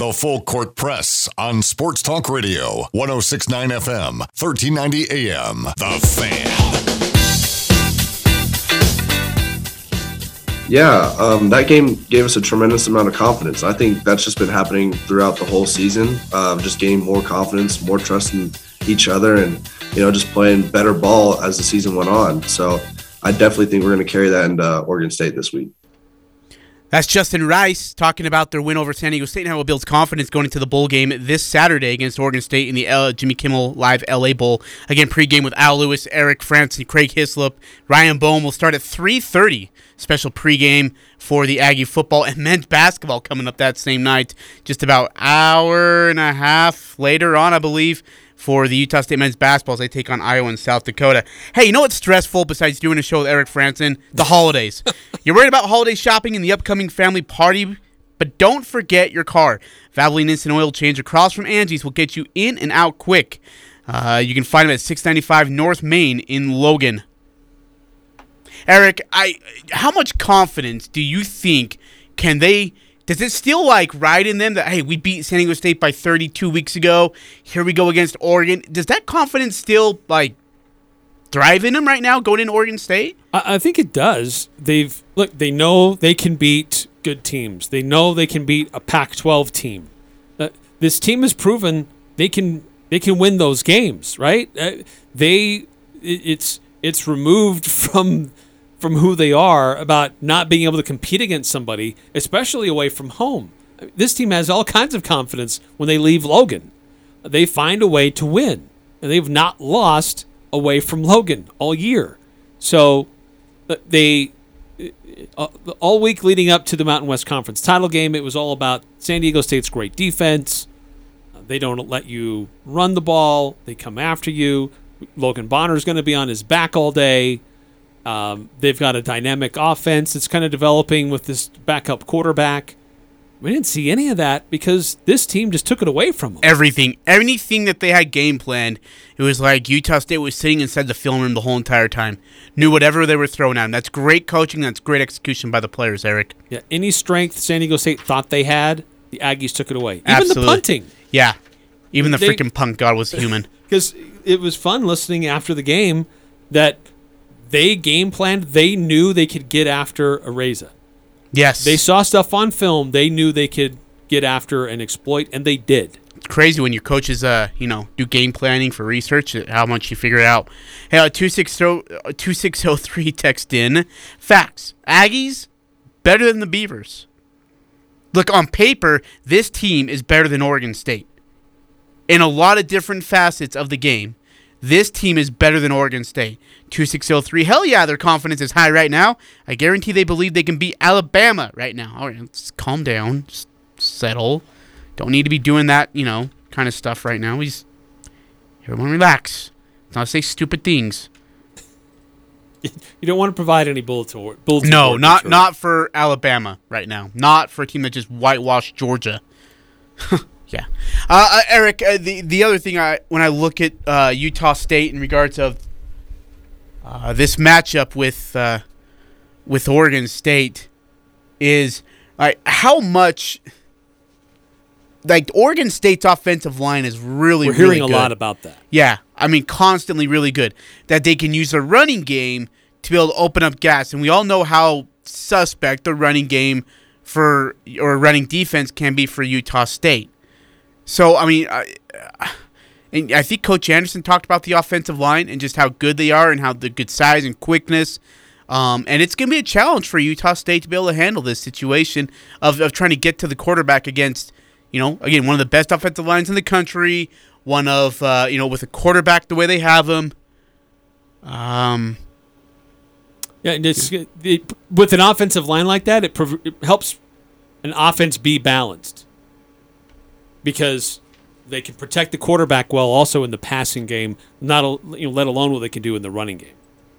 The Full Court Press on Sports Talk Radio, 1069 FM, 1390 AM. The Fan. Yeah, um, that game gave us a tremendous amount of confidence. I think that's just been happening throughout the whole season. Um, just gaining more confidence, more trust in each other, and you know, just playing better ball as the season went on. So I definitely think we're going to carry that into Oregon State this week. That's Justin Rice talking about their win over San Diego State and how it builds confidence going into the bowl game this Saturday against Oregon State in the L- Jimmy Kimmel Live LA Bowl. Again, pregame with Al Lewis, Eric Frandsen, Craig Hislop, Ryan Bohm will start at 3:30. Special pregame for the Aggie football and men's basketball coming up that same night. Just about hour and a half later on, I believe for the Utah State men's basketball as they take on Iowa and South Dakota. Hey, you know what's stressful besides doing a show with Eric Frandsen? The holidays. You're worried about holiday shopping and the upcoming family party, but don't forget your car. Valvoline Instant Oil Change across from Angie's will get you in and out quick. Uh, you can find them at 695 North Main in Logan. Eric, I how much confidence do you think can they does it still like ride in them that hey we beat San Diego State by 32 weeks ago here we go against Oregon does that confidence still like thrive in them right now going into Oregon State I, I think it does. They've look. They know they can beat good teams. They know they can beat a Pac-12 team. Uh, this team has proven they can they can win those games. Right? Uh, they it, it's it's removed from from who they are about not being able to compete against somebody, especially away from home. This team has all kinds of confidence when they leave Logan. They find a way to win, and they've not lost away from Logan all year. So uh, they uh, all week leading up to the Mountain West Conference title game, it was all about San Diego State's great defense. Uh, They don't let you run the ball. They come after you. Logan Bonner is going to be on his back all day. Um, they've got a dynamic offense that's kind of developing with this backup quarterback. We didn't see any of that because this team just took it away from them. Everything, anything that they had game planned, it was like Utah State was sitting inside the film room the whole entire time, knew whatever they were throwing at them. That's great coaching. That's great execution by the players, Eric. Yeah, any strength San Diego State thought they had, the Aggies took it away. Even Absolutely. the punting. Yeah, even the They- freaking punk god was human. Because it was fun listening after the game that they game planned. They knew they could get after Araiza. Yes, They saw stuff on film. They knew they could get after and exploit, and they did. It's crazy when your coaches, uh, you know, do game planning for research, uh, how much you figure it out. Hey, uh, 2603 text in. Facts. Aggies, better than the Beavers. Look, on paper, this team is better than Oregon State. In a lot of different facets of the game, this team is better than Oregon State. 2603. Hell yeah, their confidence is high right now. I guarantee they believe they can beat Alabama right now. All right, let's calm down. Just settle. Don't need to be doing that, you know, kind of stuff right now. We just everyone relax. Not say stupid things. You don't want to provide any bulletin board. bulletin No, board not not for Alabama right now. Not for a team that just whitewashed Georgia. yeah, uh, uh, Eric. Uh, the the other thing I when I look at uh, Utah State in regards of uh, this matchup with uh, with Oregon State is like how much like Oregon State's offensive line is really We're hearing really a lot about that. Yeah, I mean, constantly really good. That they can use their running game to be able to open up gas, and we all know how suspect the running game for or running defense can be for Utah State. So, I mean, I, and I think Coach Anderson talked about the offensive line and just how good they are and how the good size and quickness. Um, and it's going to be a challenge for Utah State to be able to handle this situation of, of trying to get to the quarterback against, you know, again, one of the best offensive lines in the country, one of, uh, you know, with a quarterback the way they have him. Um, Yeah, and it's, it, with an offensive line like that, it, prov- it helps an offense be balanced because they can protect the quarterback well, also in the passing game. Not you know, let alone what they can do in the running game.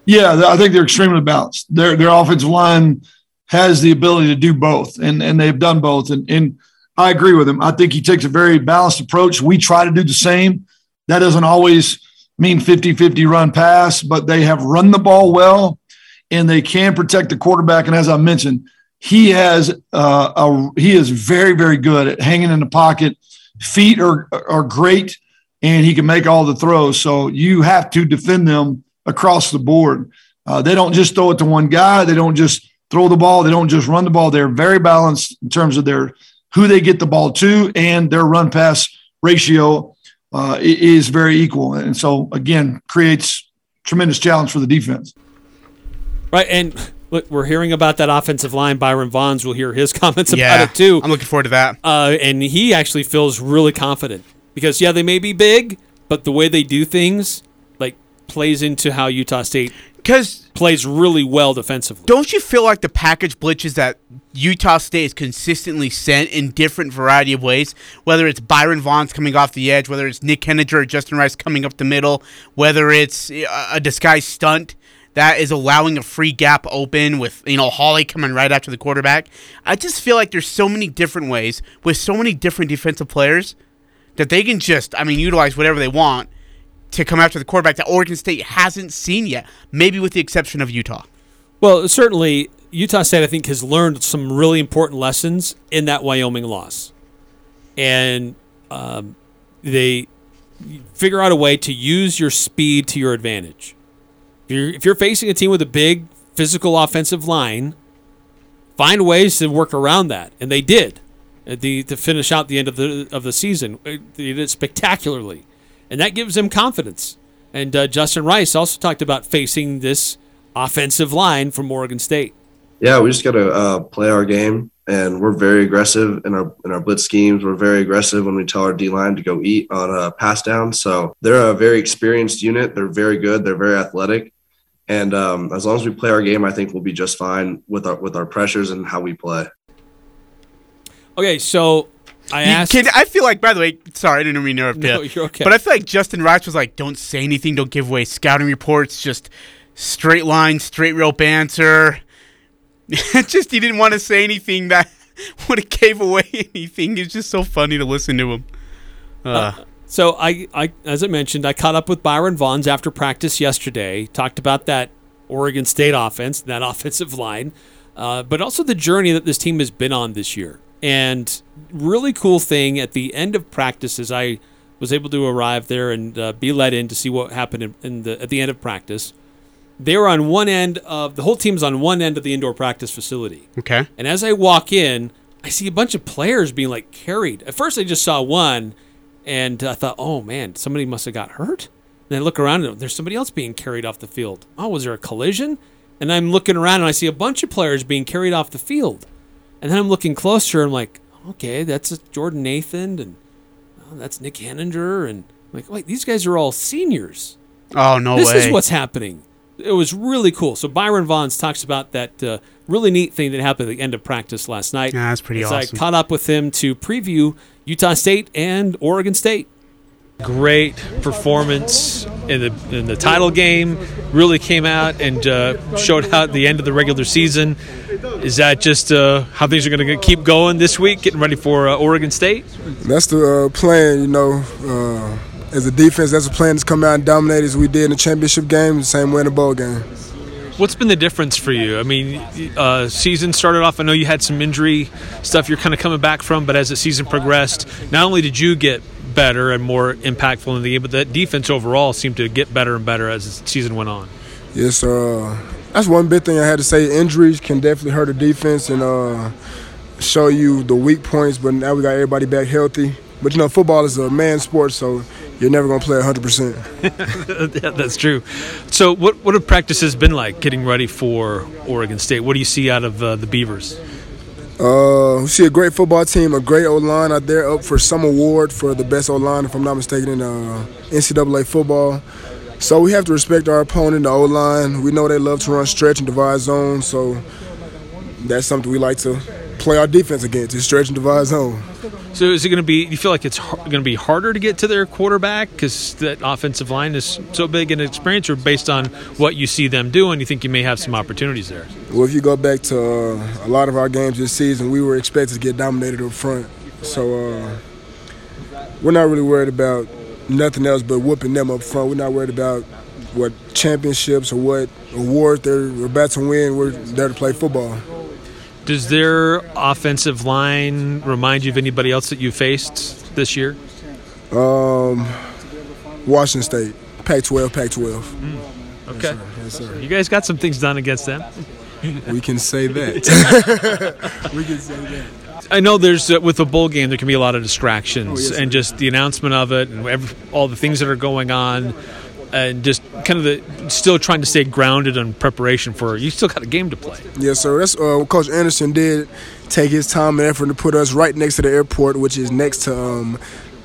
Yeah, I think they're extremely balanced. Their their offensive line has the ability to do both, and and they've done both. And and I agree with him. I think he takes a very balanced approach. We try to do the same. That doesn't always mean 50-50 run pass, but they have run the ball well, and they can protect the quarterback. And as I mentioned, he has uh, a he is very very good at hanging in the pocket. Feet are are great, and he can make all the throws. So you have to defend them across the board. Uh, they don't just throw it to one guy. They don't just throw the ball. They don't just run the ball. They're very balanced in terms of their who they get the ball to, and their run pass ratio uh, is very equal. And so again, creates tremendous challenge for the defense. Right, and look, we're hearing about that offensive line. Byron Vaughns will hear his comments Yeah, about it too. I'm looking forward to that. Uh, and he actually feels really confident because yeah, they may be big, but the way they do things like plays into how Utah State because plays really well defensively. Don't you feel like the package blitzes that Utah State is consistently sent in different variety of ways? Whether it's Byron Vaughns coming off the edge, whether it's Nick Heninger or Justin Rice coming up the middle, whether it's a a disguised stunt that is allowing a free gap open with you know Hawley coming right after the quarterback. I just feel like there's so many different ways with so many different defensive players that they can just I mean utilize whatever they want to come after the quarterback that Oregon State hasn't seen yet, maybe with the exception of Utah. Well, certainly Utah State I think has learned some really important lessons in that Wyoming loss, and um, they figure out a way to use your speed to your advantage. If you're, if you're facing a team with a big physical offensive line, find ways to work around that, and they did. The to finish out the end of the of the season, Uh, they did it spectacularly, and that gives them confidence. And uh, Justin Rice also talked about facing this offensive line from Oregon State. Yeah, we just got to uh, play our game, and we're very aggressive in our in our blitz schemes. We're very aggressive when we tell our D line to go eat on a pass down. So they're a very experienced unit. They're very good. They're very athletic, and um, as long as we play our game, I think we'll be just fine with our with our pressures and how we play. Okay, so I asked. kid- I feel like, by the way, sorry, I didn't mean to interrupt No, you. you're okay. But I feel like Justin Rice was like, don't say anything, don't give away scouting reports, just straight line, straight rope answer. just he didn't want to say anything that would have gave away anything. It's just so funny to listen to him. Uh, So I, I, as I mentioned, I caught up with Byron Vaughns after practice yesterday. Talked about that Oregon State offense, that offensive line, uh, but also the journey that this team has been on this year. And really cool thing at the end of practice, as I was able to arrive there and uh, be let in to see what happened in, in the at the end of practice. They were on one end of the whole team's on one end of the indoor practice facility. okay. And as I walk in, I see a bunch of players being like carried. At first, I just saw one, and I thought, "Oh man, somebody must have got hurt." And I look around, and there's somebody else being carried off the field. Oh, was there a collision? And I'm looking around, and I see a bunch of players being carried off the field. And then I'm looking closer, and I'm like, "Okay, that's Jordan Nathan, and oh, that's Nick Heninger, and I'm like, wait, these guys are all seniors." Oh no this way. is what's happening. It was really cool. So Byron Vaughns talks about that uh, really neat thing that happened at the end of practice last night. Yeah, that's pretty As awesome. I caught up with him to preview Utah State and Oregon State. Great performance in the in the title game. Really came out and uh, showed out at the end of the regular season. Is that just uh, how things are going to keep going this week, getting ready for uh, Oregon State? That's the uh, plan, you know. Uh, as a defense, that's the plan to come out and dominate as we did in the championship game, the same way in the bowl game. What's been the difference for you? I mean, uh, season started off. I know you had some injury stuff you're kind of coming back from, but as the season progressed, not only did you get better and more impactful in the game, but that defense overall seemed to get better and better as the season went on. Yes, uh, that's one big thing I had to say. Injuries can definitely hurt a defense and uh, show you the weak points, but now we got everybody back healthy. But you know, football is a man sport, so you're never going to play 100%. yeah, that's true. So, what what have practices been like getting ready for Oregon State? What do you see out of uh, the Beavers? Uh, we see a great football team, a great O line out there, up for some award for the best O line, if I'm not mistaken, in uh, NCAA football. So we have to respect our opponent, the O line. We know they love to run stretch and divide zone, so that's something we like to play our defense against, is stretch and divide zone. So, is it going to be? You feel like it's going to be harder to get to their quarterback because that offensive line is so big and experienced, or based on what you see them doing, you think you may have some opportunities there? Well, if you go back to uh, a lot of our games this season, we were expected to get dominated up front. So uh, we're not really worried about nothing else but whooping them up front. We're not worried about what championships or what awards they're about to win. We're there to play football. Does their offensive line remind you of anybody else that you faced this year? Um, Washington State, Pac-12, Pac-12. Okay. Yes, sir. You guys got some things done against them. We can say that. we can say that. I know there's uh, with the bowl game there can be a lot of distractions Oh, yes, and just the announcement of it and every, all the things that are going on and just kind of the still trying to stay grounded on preparation for you still got a game to play. Yes, sir. That's uh, Coach Anderson did. Take his time and effort to put us right next to the airport, which is next to um,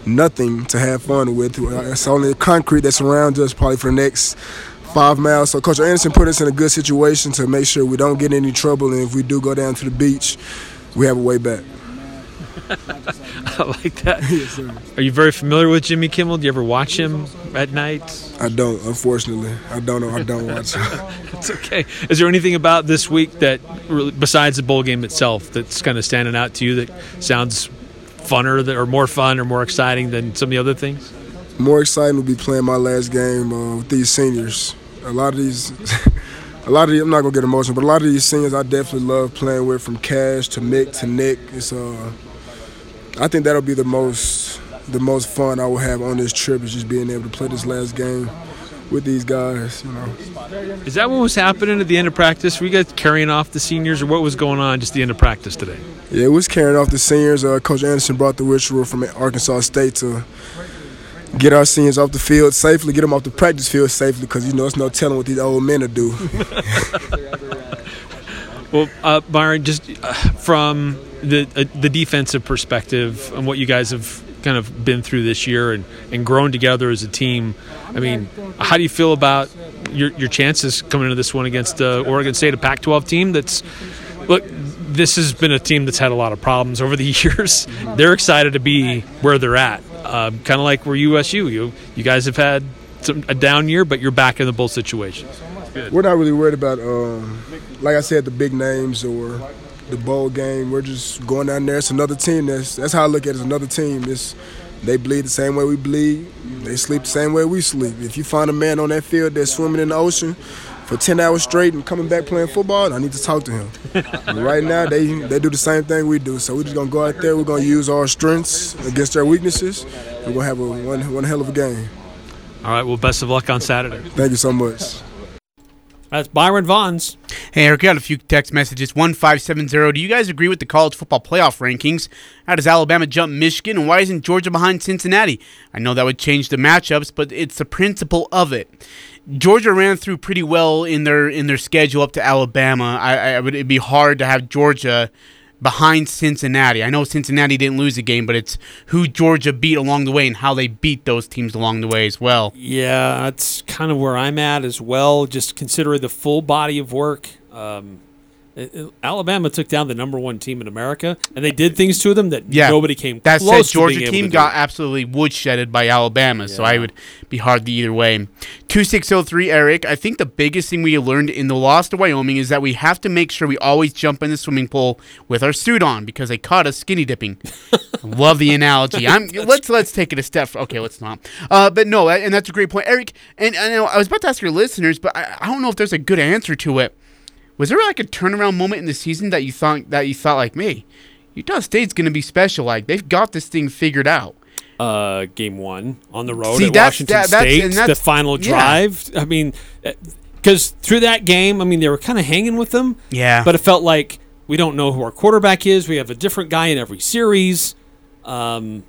nothing to have fun with. Uh, It's only concrete that surrounds us probably for the next five miles. So Coach Anderson put us in a good situation to make sure we don't get in any trouble, and if we do go down to the beach, we have a way back. I like that. Are you very familiar with Jimmy Kimmel? Do you ever watch him at night? I don't, unfortunately. I don't know. I don't watch. It's okay. Is there anything about this week that, really, besides the bowl game itself, that's kind of standing out to you that sounds funner or more fun or more exciting than some of the other things? More exciting would be playing my last game uh, with these seniors. A lot of these, a lot of these, I'm not gonna get emotional, but a lot of these seniors I definitely love playing with, from Cash to Mick to Nick. It's uh, I think that'll be the most, the most fun I will have on this trip is just being able to play this last game with these guys. You know. Is that what was happening at the end of practice? Were you guys carrying off the seniors, or what was going on just the end of practice today? Yeah, it was carrying off the seniors. Uh, Coach Anderson brought the ritual from Arkansas State to get our seniors off the field safely, get them off the practice field safely, because you know it's no telling what these old men will do. Well, uh, Byron, just uh, from the uh, the defensive perspective and what you guys have kind of been through this year and, and grown together as a team, I mean, how do you feel about your your chances coming into this one against uh, Oregon State, a Pac-12 team that's look. This has been a team that's had a lot of problems over the years. They're excited to be where they're at, uh, kind of like where USU. You you guys have had some, a down year, but you're back in the bowl situation. We're not really worried about, um, like I said, the big names or the bowl game. We're just going down there. It's another team. That's that's how I look at it. It's another team. It's they bleed the same way we bleed. They sleep the same way we sleep. If you find a man on that field that's swimming in the ocean for 10 hours straight and coming back playing football, I need to talk to him. right now, they they do the same thing we do. So we're just going to go out there. We're going to use our strengths against their weaknesses. We're going to have a one, one hell of a game. All right. Well, best of luck on Saturday. Thank you so much. That's Byron Vaughns. Hey, Eric, got a few text messages. 1570. Do you guys agree with the college football playoff rankings? How does Alabama jump Michigan, and why isn't Georgia behind Cincinnati? I know that would change the matchups, but it's the principle of it. Georgia ran through pretty well in their in their schedule up to Alabama. I, I would it'd be hard to have Georgia behind Cincinnati. I know Cincinnati didn't lose a game, but it's who Georgia beat along the way and how they beat those teams along the way as well. Yeah, that's kind of where I'm at as well. Just considering the full body of work. Um, it- it- Alabama took down the number one team in America, and they did things to them that Yeah, nobody came That close said, to being Georgia team to do. got absolutely woodshedded by Alabama, so I would be hard the either way. Two six zero three, Eric. I think the biggest thing we learned in the loss to Wyoming is that we have to make sure we always jump in the swimming pool with our suit on because they caught us skinny dipping. Love the analogy. I'm let's let's take it a step. Okay, let's not. Uh, but no, and that's a great point, Eric. And I know I was about to ask your listeners, but I, I don't know if there's a good answer to it. Was there like a turnaround moment in the season that you thought that you thought like me? Utah State's going to be special. Like they've got this thing figured out. uh, game one on the road See, at that's- Washington that- that's- State. the that's- final yeah. drive. I mean, because through that game, I mean, they were kind of hanging with them. Yeah. But it felt like we don't know who our quarterback is. We have a different guy in every series. Um,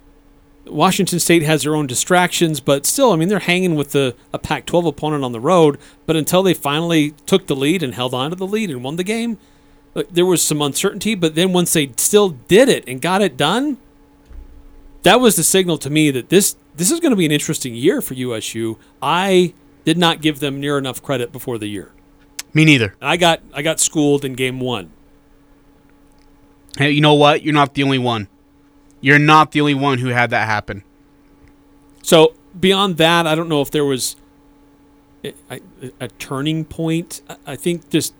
Washington State has their own distractions, but still, I mean, they're hanging with the a Pac-12 opponent on the road. But until they finally took the lead and held on to the lead and won the game, uh, there was some uncertainty. But then once they still did it and got it done, that was the signal to me that this this is going to be an interesting year for USU. I did not give them near enough credit before the year. Me neither. I got I got schooled in game one. Hey, you know what? You're not the only one. You're not the only one who had that happen. So beyond that, I don't know if there was a, a, a turning point. I- think just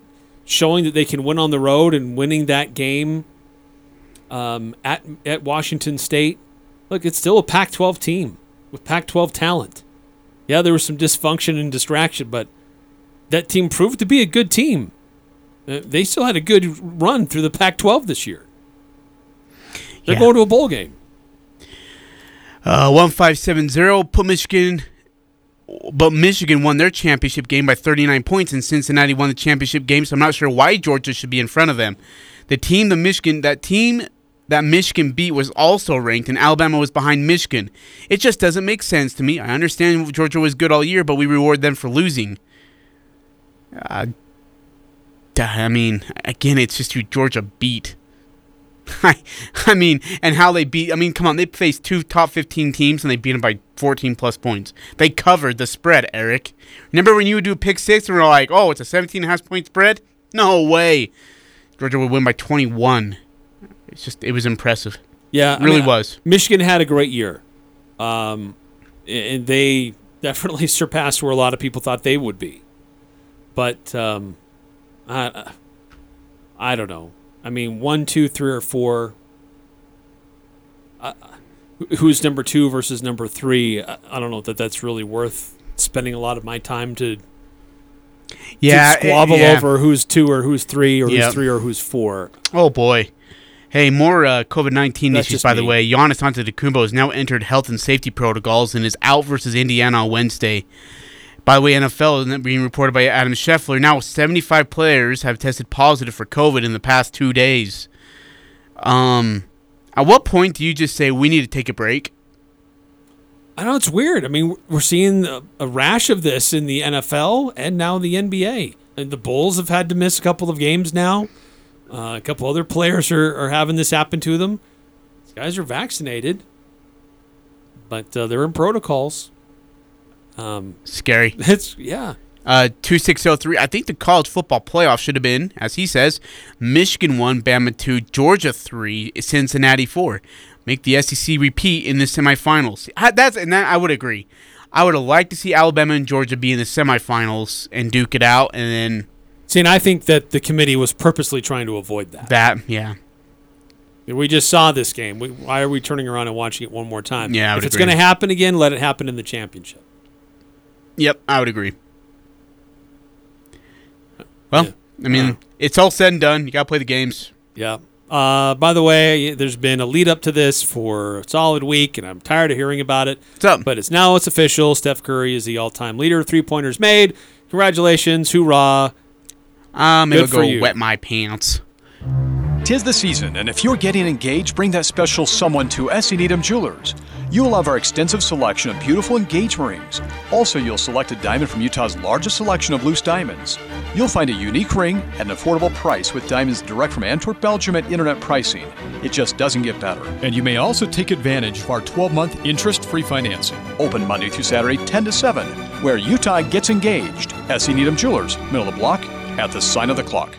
showing that they can win on the road and winning that game um, at at Washington State. Look, it's still a Pac-12 team with Pac-12 talent. Yeah, there was some dysfunction and distraction, but that team proved to be a good team. Uh, They still had a good run through the Pac-12 this year. They're Yeah. going to a bowl game. Uh, one five seven zero put Michigan, but Michigan won their championship game by 39 points, and Cincinnati won the championship game. So I'm not sure why Georgia should be in front of them. The team, the Michigan, that team that Michigan beat was also ranked, and Alabama was behind Michigan. It just doesn't make sense to me. I understand Georgia was good all year, but we reward them for losing. Uh, I mean, again, it's just who Georgia beat. I, I mean, and how they beat. I mean, come on, they faced two top 15 teams and they beat them by 14 plus points. They covered the spread, Eric. Remember when you would do pick six and we're like, oh, it's a 17 and a half point spread? No way. Georgia would win by 21. It's just, it was impressive. Yeah, It I really mean, was. Michigan had a great year, um, and they definitely surpassed where a lot of people thought they would be. But um, I, I don't know. I mean, one, two, three, or four. Uh, who's number two versus number three? I, I don't know that that's really worth spending a lot of my time to. Yeah, to it- squabble yeah. over who's two or who's three or Yep. who's three or who's four. Oh boy. Hey, more uh, COVID nineteen issues. By the me. way, Giannis Antetokounmpo has now entered health and safety protocols and is out versus Indiana on Wednesday. By the way, NFL being reported by Adam Schefter. Now, seventy five players have tested positive for COVID in the past two days. Um, at what point do you just say we need to take a break? I know it's weird. I mean, we're seeing a, a rash of this in the NFL and now the NBA. And the Bulls have had to miss a couple of games now. Uh, a couple other players are, are having this happen to them. These guys are vaccinated, but uh, they're in protocols. Um, Scary. It's yeah. Uh, two six zero three. I think the college football playoff should have been, as he says, Michigan one, Bama two, Georgia three, Cincinnati four. Make the SEC repeat in the semifinals. I- That's and that I would agree. I would have liked to see Alabama and Georgia be in the semifinals and duke it out, and then See, and I think that the committee was purposely trying to avoid that. That, yeah. We just saw this game. We, why are we turning around and watching it one more time? Yeah, I if would it's going to happen again, let it happen in the championship. Yep, I would agree. Well, I mean, it's all said and done. You got to play the games. Yeah. Uh, by the way, there's been a lead up to this for a solid week, and I'm tired of hearing about it. What's up? But it's now it's official. Steph Curry is the all-time leader. of Three pointers made. Congratulations, hoorah! I'm Good gonna go you. wet my pants. Tis the season, and if you're getting engaged, bring that special someone to S. Needham Jewelers. You'll love our extensive selection of beautiful engagement rings. Also, you'll select a diamond from Utah's largest selection of loose diamonds. You'll find a unique ring at an affordable price with diamonds direct from Antwerp, Belgium at internet pricing. It just doesn't get better. And you may also take advantage of our 12 month interest free financing. Open Monday through Saturday, 10 to 7, where Utah gets engaged. S. Needham Jewelers, middle of the block, at the sign of the clock.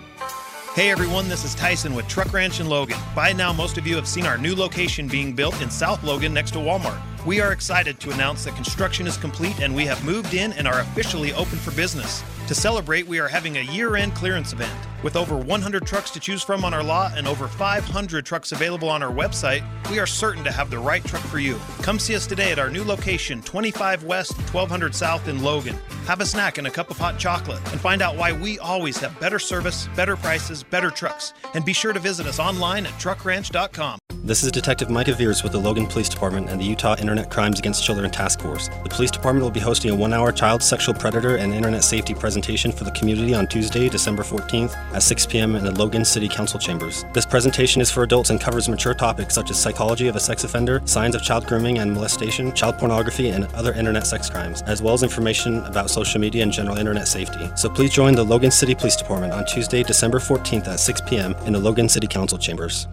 Hey everyone, this is Tyson with Truck Ranch in Logan. By now, most of you have seen our new location being built in South Logan next to Walmart. We are excited to announce that construction is complete and we have moved in and are officially open for business. To celebrate, we are having a year end clearance event. With over 100 trucks to choose from on our lot and over 500 trucks available on our website, we are certain to have the right truck for you. Come see us today at our new location, 25 West, 1200 South in Logan. Have a snack and a cup of hot chocolate and find out why we always have better service, better prices, better trucks. And be sure to visit us online at truckranch.com. This is Detective Micah Veers with the Logan Police Department and the Utah Internet Crimes Against Children Task Force. The police department will be hosting a one hour child sexual predator and internet safety presentation for the community on Tuesday, December 14th at 6 p.m. in the Logan City Council chambers. This presentation is for adults and covers mature topics such as psychology of a sex offender, signs of child grooming and molestation, child pornography, and other internet sex crimes, as well as information about social media and general internet safety. So please join the Logan City Police Department on Tuesday, December 14th at 6 p.m. in the Logan City Council chambers.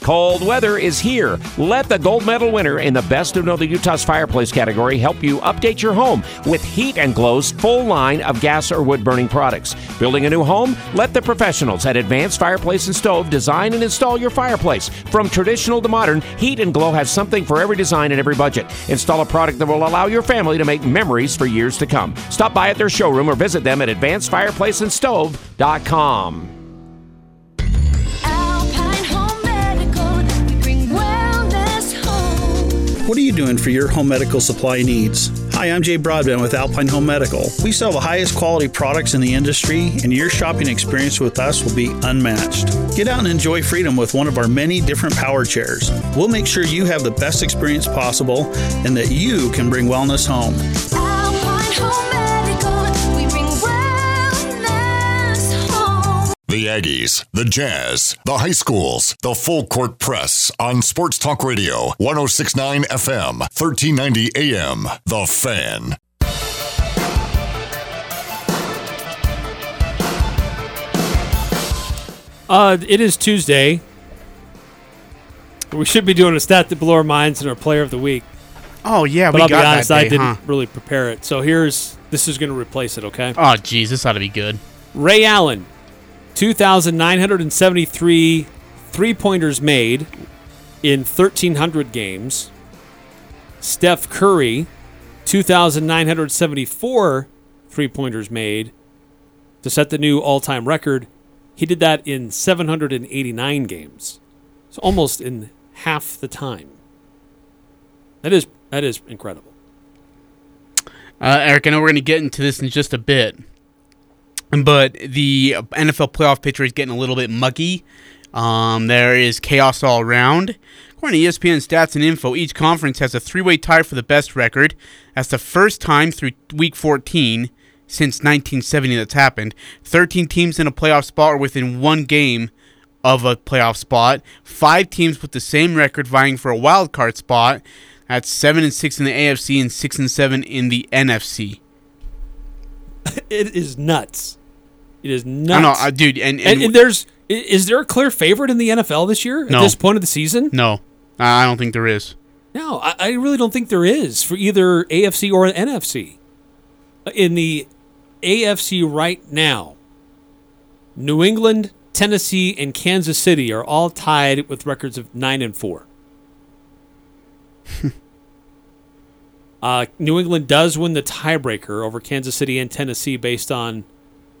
Cold weather is here. Let the gold medal winner in the Best of Know the Utah's Fireplace category help you update your home with Heat and Glo's full line of gas or wood burning products. Building a new home? Let the professionals at Advanced Fireplace and Stove design and install your fireplace. From traditional to modern, Heat and Glow has something for every design and every budget. Install a product that will allow your family to make memories for years to come. Stop by at their showroom or visit them at advancedfireplaceandstove.com. What are you doing for your home medical supply needs? Hi, I'm Jay Broadbent with Alpine Home Medical. We sell the highest quality products in the industry, and your shopping experience with us will be unmatched. Get out and enjoy freedom with one of our many different power chairs. We'll make sure you have the best experience possible and that you can bring wellness home. The Aggies, the Jazz, the high schools, the full court press on Sports Talk Radio, 1069 FM, 1390 AM. The Fan. Uh, it is Tuesday. We should be doing a stat that blew our minds and our player of the week. Oh yeah, but we I'll got be honest, that I day, didn't huh? really prepare it. So here's this is going to replace it. Okay. Oh jeez, this ought to be good. Ray Allen, 2,973 three pointers made in 1,300 games. Steph Curry, 2,974 three pointers made to set the new all time record. He did that in 789 games. So almost in half the time. That is that is incredible. Uh, Eric, I know we're going to get into this in just a bit, but the NFL playoff picture is getting a little bit muggy. Um, there is chaos all around. According to ESPN stats and info, each conference has a three-way tie for the best record. That's the first time through Week 14 since 1970 that's happened. 13 teams in a playoff spot are within one game of a playoff spot. Five teams with the same record vying for a wild card spot. That's seven and six in the AFC and six and seven in the NFC. It is nuts. It is I nuts. know, uh, dude, and- and, and- and there's is there a clear favorite in the NFL this year at No. this point of the season? No, I don't think there is. No, I, I really don't think there is for either AFC or NFC. In the AFC right now, New England, Tennessee, and Kansas City are all tied with records of nine and four. uh, New England does win the tiebreaker over Kansas City and Tennessee based on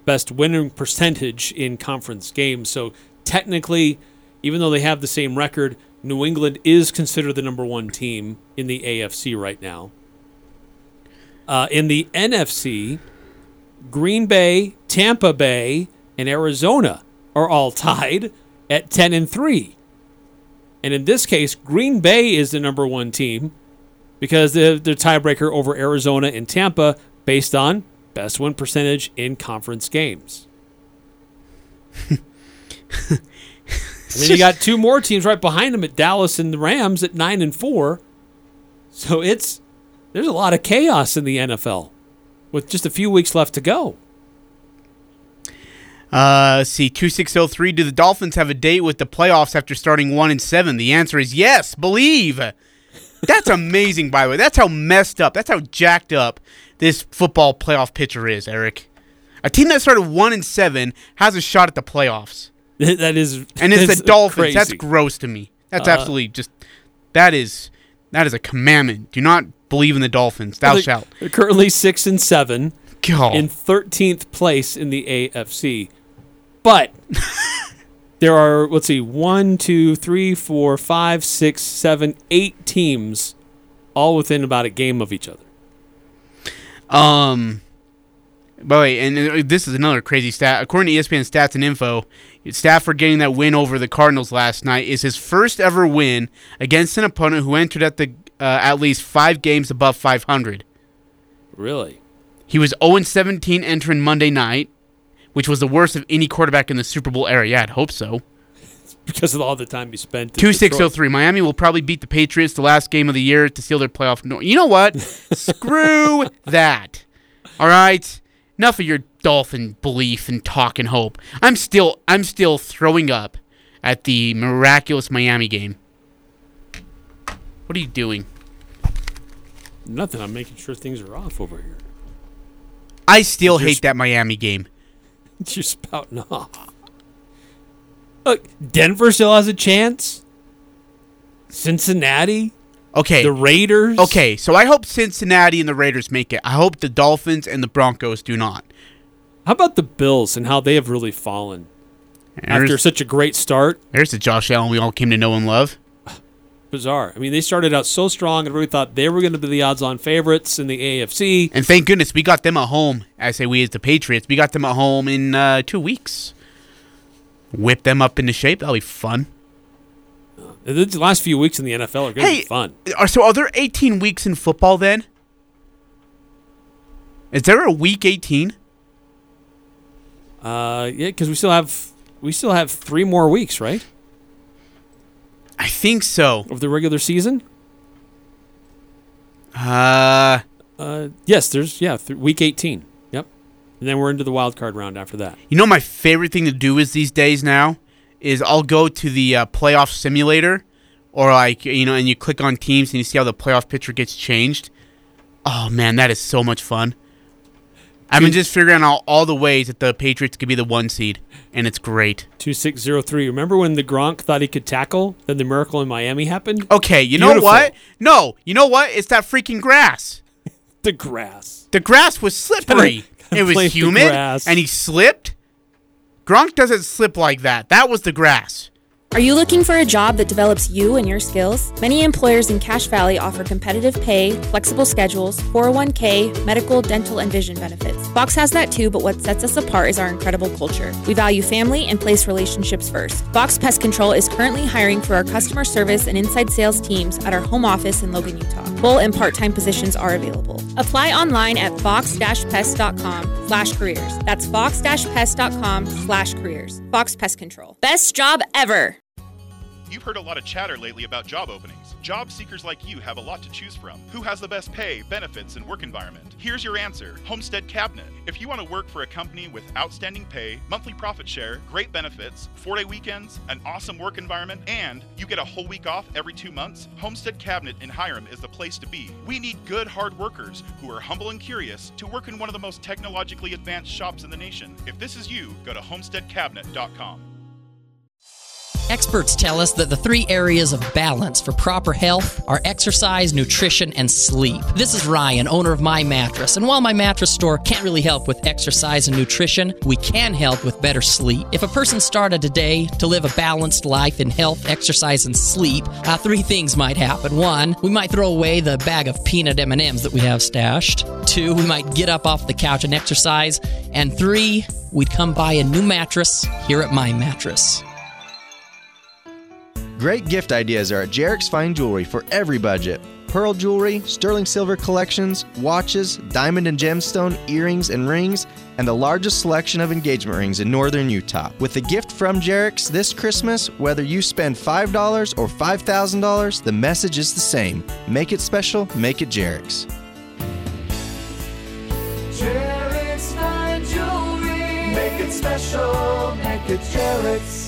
best winning percentage in conference games. So technically, even though they have the same record, New England is considered the number one team in the AFC right now. Uh, in the NFC, Green Bay, Tampa Bay, and Arizona are all tied at 10 and 3. And in this case, Green Bay is the number one team because they're the tiebreaker over Arizona and Tampa based on best win percentage in conference games. and then you got two more teams right behind them at Dallas and the Rams at 9 and 4. So it's there's a lot of chaos in the NFL with just a few weeks left to go. Uh, let's see, 2603. Do the Dolphins have a date with the playoffs after starting 1 and 7? The answer is yes. Believe. That's amazing, by the way. That's how messed up, that's how jacked up this football playoff picture is, Eric. A team that started 1 and 7 has a shot at the playoffs. that is. And it's the Dolphins. crazy. That's gross to me. That's Uh, absolutely just. That is. That is a commandment. Do not believe in the Dolphins. Thou They're- shalt. They're currently six and seven, God. in thirteenth place in the AFC. But there are let's see, one, two, three, four, five, six, seven, eight teams, all within about a game of each other. Um. By the way, and uh, this is another crazy stat. According to ESPN Stats and Info, Stafford getting that win over the Cardinals last night is his first ever win against an opponent who entered at the uh, at least five games above 500. Really? He was 0 17 entering Monday night, which was the worst of any quarterback in the Super Bowl era. Yeah, I'd hope so. Because of all the time you spent. Two six Detroit. oh three. Miami will probably beat the Patriots the last game of the year to seal their playoff. No, you know what? Screw that. All right. Enough of your dolphin belief and talk and hope. I'm still I'm still throwing up at the miraculous Miami game. What are you doing? Nothing. I'm making sure things are off over here. I still hate that Miami game. You're spouting off. Look, Denver still has a chance. Cincinnati. Okay. The Raiders. Okay, so I hope Cincinnati and the Raiders make it. I hope the Dolphins and the Broncos do not. How about the Bills and how they have really fallen after such a great start? There's the Josh Allen we all came to know and love. Bizarre. I mean, they started out so strong, and really thought they were going to be the odds-on favorites in the AFC. And thank goodness we got them at home. I say we as the Patriots. We got them at home in uh, two weeks. Whip them up into shape. That'll be fun. The last few weeks in the NFL are going to Hey, be fun. Are, so are there 18 weeks in football then? Is there a week 18? Uh, yeah, because we still have we still have three more weeks, right? I think so. Of the regular season. Uh, Uh, yes, there's yeah, th- week 18. Yep, and then we're into the wild card round after that. you know my favorite thing to do is these days now is I'll go to the uh, playoff simulator or like you know and you click on teams and you see how the playoff picture gets changed. Oh man, that is so much fun. I've been just figuring out all the ways that the Patriots could be the one seed, and it's great. Two six zero three. Remember when the Gronk thought he could tackle? Then the miracle in Miami happened. Okay, you know what? No, you know what? It's that freaking grass. The grass. The grass was slippery. It was humid, and he slipped. Gronk doesn't slip like that. That was the grass. Are you looking for a job that develops you and your skills? Many employers in Cache Valley offer competitive pay, flexible schedules, 401k, medical, dental, and vision benefits. Fox has that too, but what sets us apart is our incredible culture. We value family and place relationships first. Fox Pest Control is currently hiring for our customer service and inside sales teams at our home office in Logan, Utah. Full and part-time positions are available. Apply online at fox-pest.com slash careers. That's fox-pest.com slash careers. Fox Pest Control. Best job ever! You've heard a lot of chatter lately about job openings. Job seekers like you have a lot to choose from. Who has the best pay, benefits, and work environment? Here's your answer Homestead Cabinet. If you want to work for a company with outstanding pay, monthly profit share, great benefits, four day weekends, an awesome work environment, and you get a whole week off every two months, Homestead Cabinet in Hyrum is the place to be. We need good, hard workers who are humble and curious to work in one of the most technologically advanced shops in the nation. If this is you, go to homesteadcabinet.com. Experts tell us that the three areas of balance for proper health are exercise, nutrition, and sleep. This is Ryan, owner of My Mattress, and while my mattress store can't really help with exercise and nutrition, we can help with better sleep. If a person started today to live a balanced life in health, exercise, and sleep, uh, three things might happen. One, we might throw away the bag of peanut M&Ms that we have stashed. Two, we might get up off the couch and exercise. And three, we'd come buy a new mattress here at My Mattress. Great gift ideas are at Jarek's Fine Jewelry for every budget. Pearl jewelry, sterling silver collections, watches, diamond and gemstone, earrings, and rings, and the largest selection of engagement rings in northern Utah. With a gift from Jarek's this Christmas, whether you spend $5 or $5,000, the message is the same. Make it special, make it Jarek's. Jarek's Fine Jewelry. Make it special, make it Jarek's.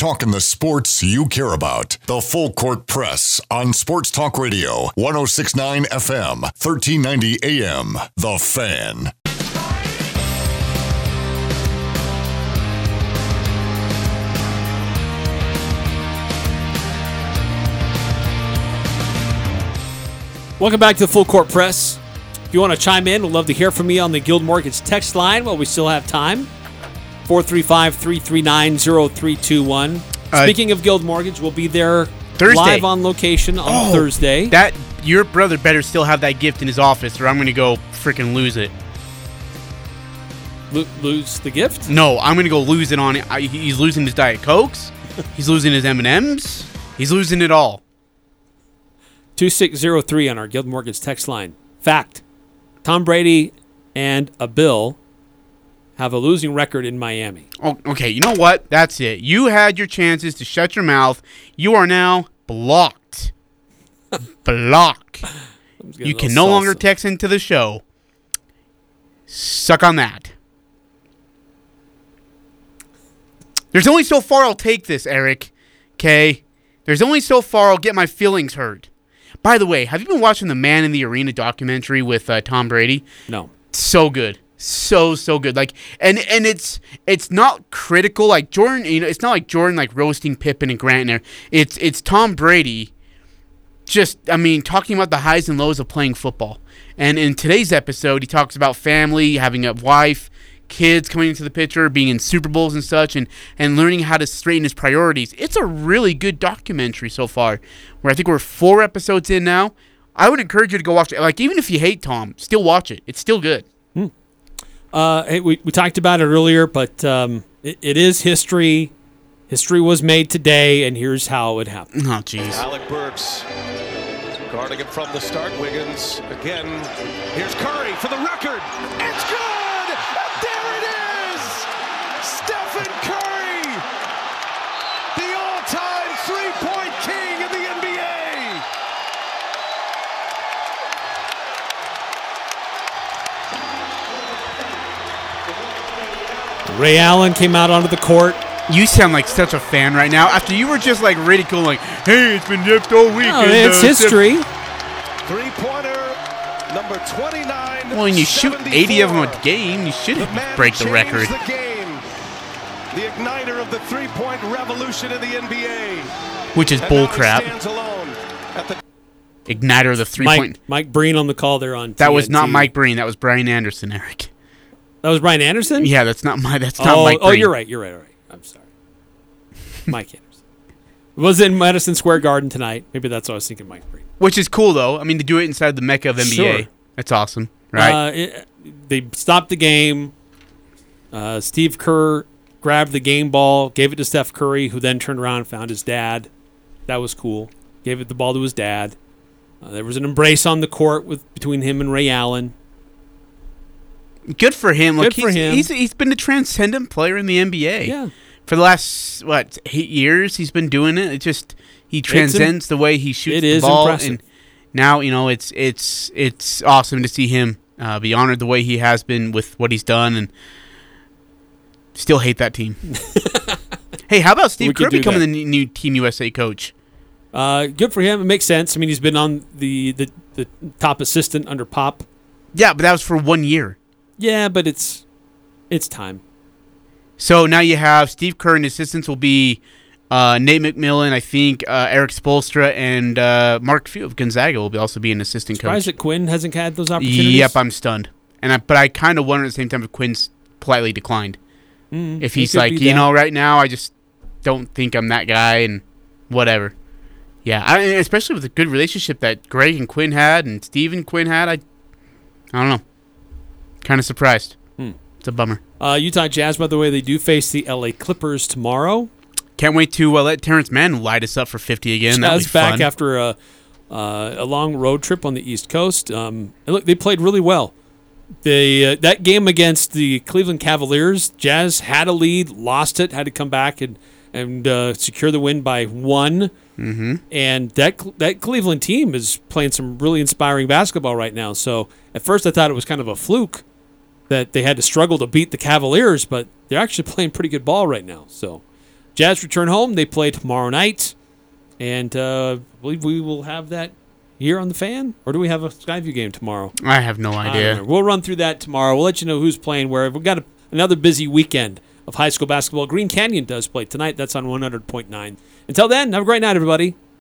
Talking the sports you care about. The Full Court Press on Sports Talk Radio, 1069 FM, 1390 AM. The Fan. Welcome back to the Full Court Press. If you want to chime in, we'd love to hear from you on the Guild Mortgage text line while we still have time. 435 339 0321. Uh, Speaking of Guild Mortgage, we'll be there Thursday. live on location on Oh, Thursday. That your brother better still have that gift in his office, or I'm going to go freaking lose it. Lo- lose the gift? No, I'm going to go lose it on it. I, he's losing his diet cokes. he's losing his M and M's. He's losing it all. 2603 on our Guild Mortgage text line. Fact Tom Brady and a Bill have a losing record in Miami. Oh, okay, you know what? That's it. You had your chances to shut your mouth. You are now blocked. Block. You can no longer text into the show. Suck on that. There's only so far I'll take this, Eric. Okay? There's only so far I'll get my feelings hurt. By the way, have you been watching the Man in the Arena documentary with uh, Tom Brady? No. So good. So so good. Like and and it's it's not critical like Jordan, you know, it's not like Jordan like roasting Pippen and Grant there. It's it's Tom Brady just I mean talking about the highs and lows of playing football. And in today's episode, he talks about family, having a wife, kids coming into the picture, being in Super Bowls and such, and and learning how to straighten his priorities. It's a really good documentary so far. Where I think we're four episodes in now. I would encourage you to go watch it. Like even if you hate Tom, still watch it. It's still good. Hmm. Uh, hey, we, we talked about it earlier, but um, it, it is history. History was made today, and here's how it happened. Oh, jeez. Alec Burks guarding it from the start. Wiggins again. Here's Curry for the record. It's good! Ray Allen came out onto the court. You sound like such a fan right now. After you were just like ridiculing, "Hey, it's been dipped all week." No, it's uh, history. Three-pointer, number 29. Well, when you shoot 80 of them a game, you should break the record. The game. The igniter of the three-point revolution in the NBA. Which is And now bull crap. stands alone at the Igniter of the three Mike, point. Mike Breen on the call there on That was not Mike Breen. That was Brian Anderson, Eric. That was Brian Anderson? Yeah, that's not my. That's not oh, Mike. oh, you're right. You're right. All right. I'm sorry. Mike Anderson. It was in Madison Square Garden tonight. Maybe that's what I was thinking. Mike Breen. Which is cool though. I mean, to do it inside the mecca of NBA, Sure. that's awesome, right? Uh, it, they stopped the game. Uh, Steve Kerr grabbed the game ball, gave it to Steph Curry, who then turned around and found his dad. That was cool. Gave it the ball to his dad. Uh, there was an embrace on the court with between him and Ray Allen. Good for him. Look, Good for he's, him. He's he's been a transcendent player in the NBA. Yeah. For the last what eight years, he's been doing it. It just he transcends the way he shoots it the is ball, impressive. and now you know it's it's it's awesome to see him uh, be honored the way he has been with what he's done, and still hate that team. hey, how about Steve Kerr becoming that. the new Team USA coach? Uh, good for him. It makes sense. I mean, he's been on the, the, the top assistant under Pop. Yeah, but that was for one year. Yeah, but it's it's time. So now you have Steve Kerr and assistants will be Uh, Nate McMillan, I think uh, Erik Spoelstra and uh, Mark Few of Gonzaga will be also be an assistant Surprised coach. that Quin hasn't had those opportunities. Yep, I'm stunned. And I, but I kind of wonder at the same time if Quin's politely declined. Mm, if he's like, you know, right now I just don't think I'm that guy, and whatever. Yeah, I, especially with the good relationship that Greg and Quin had, and Steve and Quin had, I, I don't know. Kind of surprised. Hmm. It's a bummer. Uh, Utah Jazz, by the way, they do face the LA Clippers tomorrow. Can't wait to uh, let Terance Mann light us up for 50 again. Jazz back fun. after a, uh, a long road trip on the East Coast. Um, and look, they played really well. They uh, that game against the Cleveland Cavaliers, Jazz had a lead, lost it, had to come back and and uh, secure the win by one. Mm-hmm. And that that Cleveland team is playing some really inspiring basketball right now. So at first I thought it was kind of a fluke that they had to struggle to beat the Cavaliers, but they're actually playing pretty good ball right now. So Jazz return home. They play tomorrow night, and uh, I believe we will have that here on the fan. Or do we have a Skyview game tomorrow? I have no idea. We'll run through that tomorrow. We'll let you know who's playing where. We've got a, another busy weekend of high school basketball. Green Canyon does play tonight. That's on 100.9. Until then, have a great night, everybody.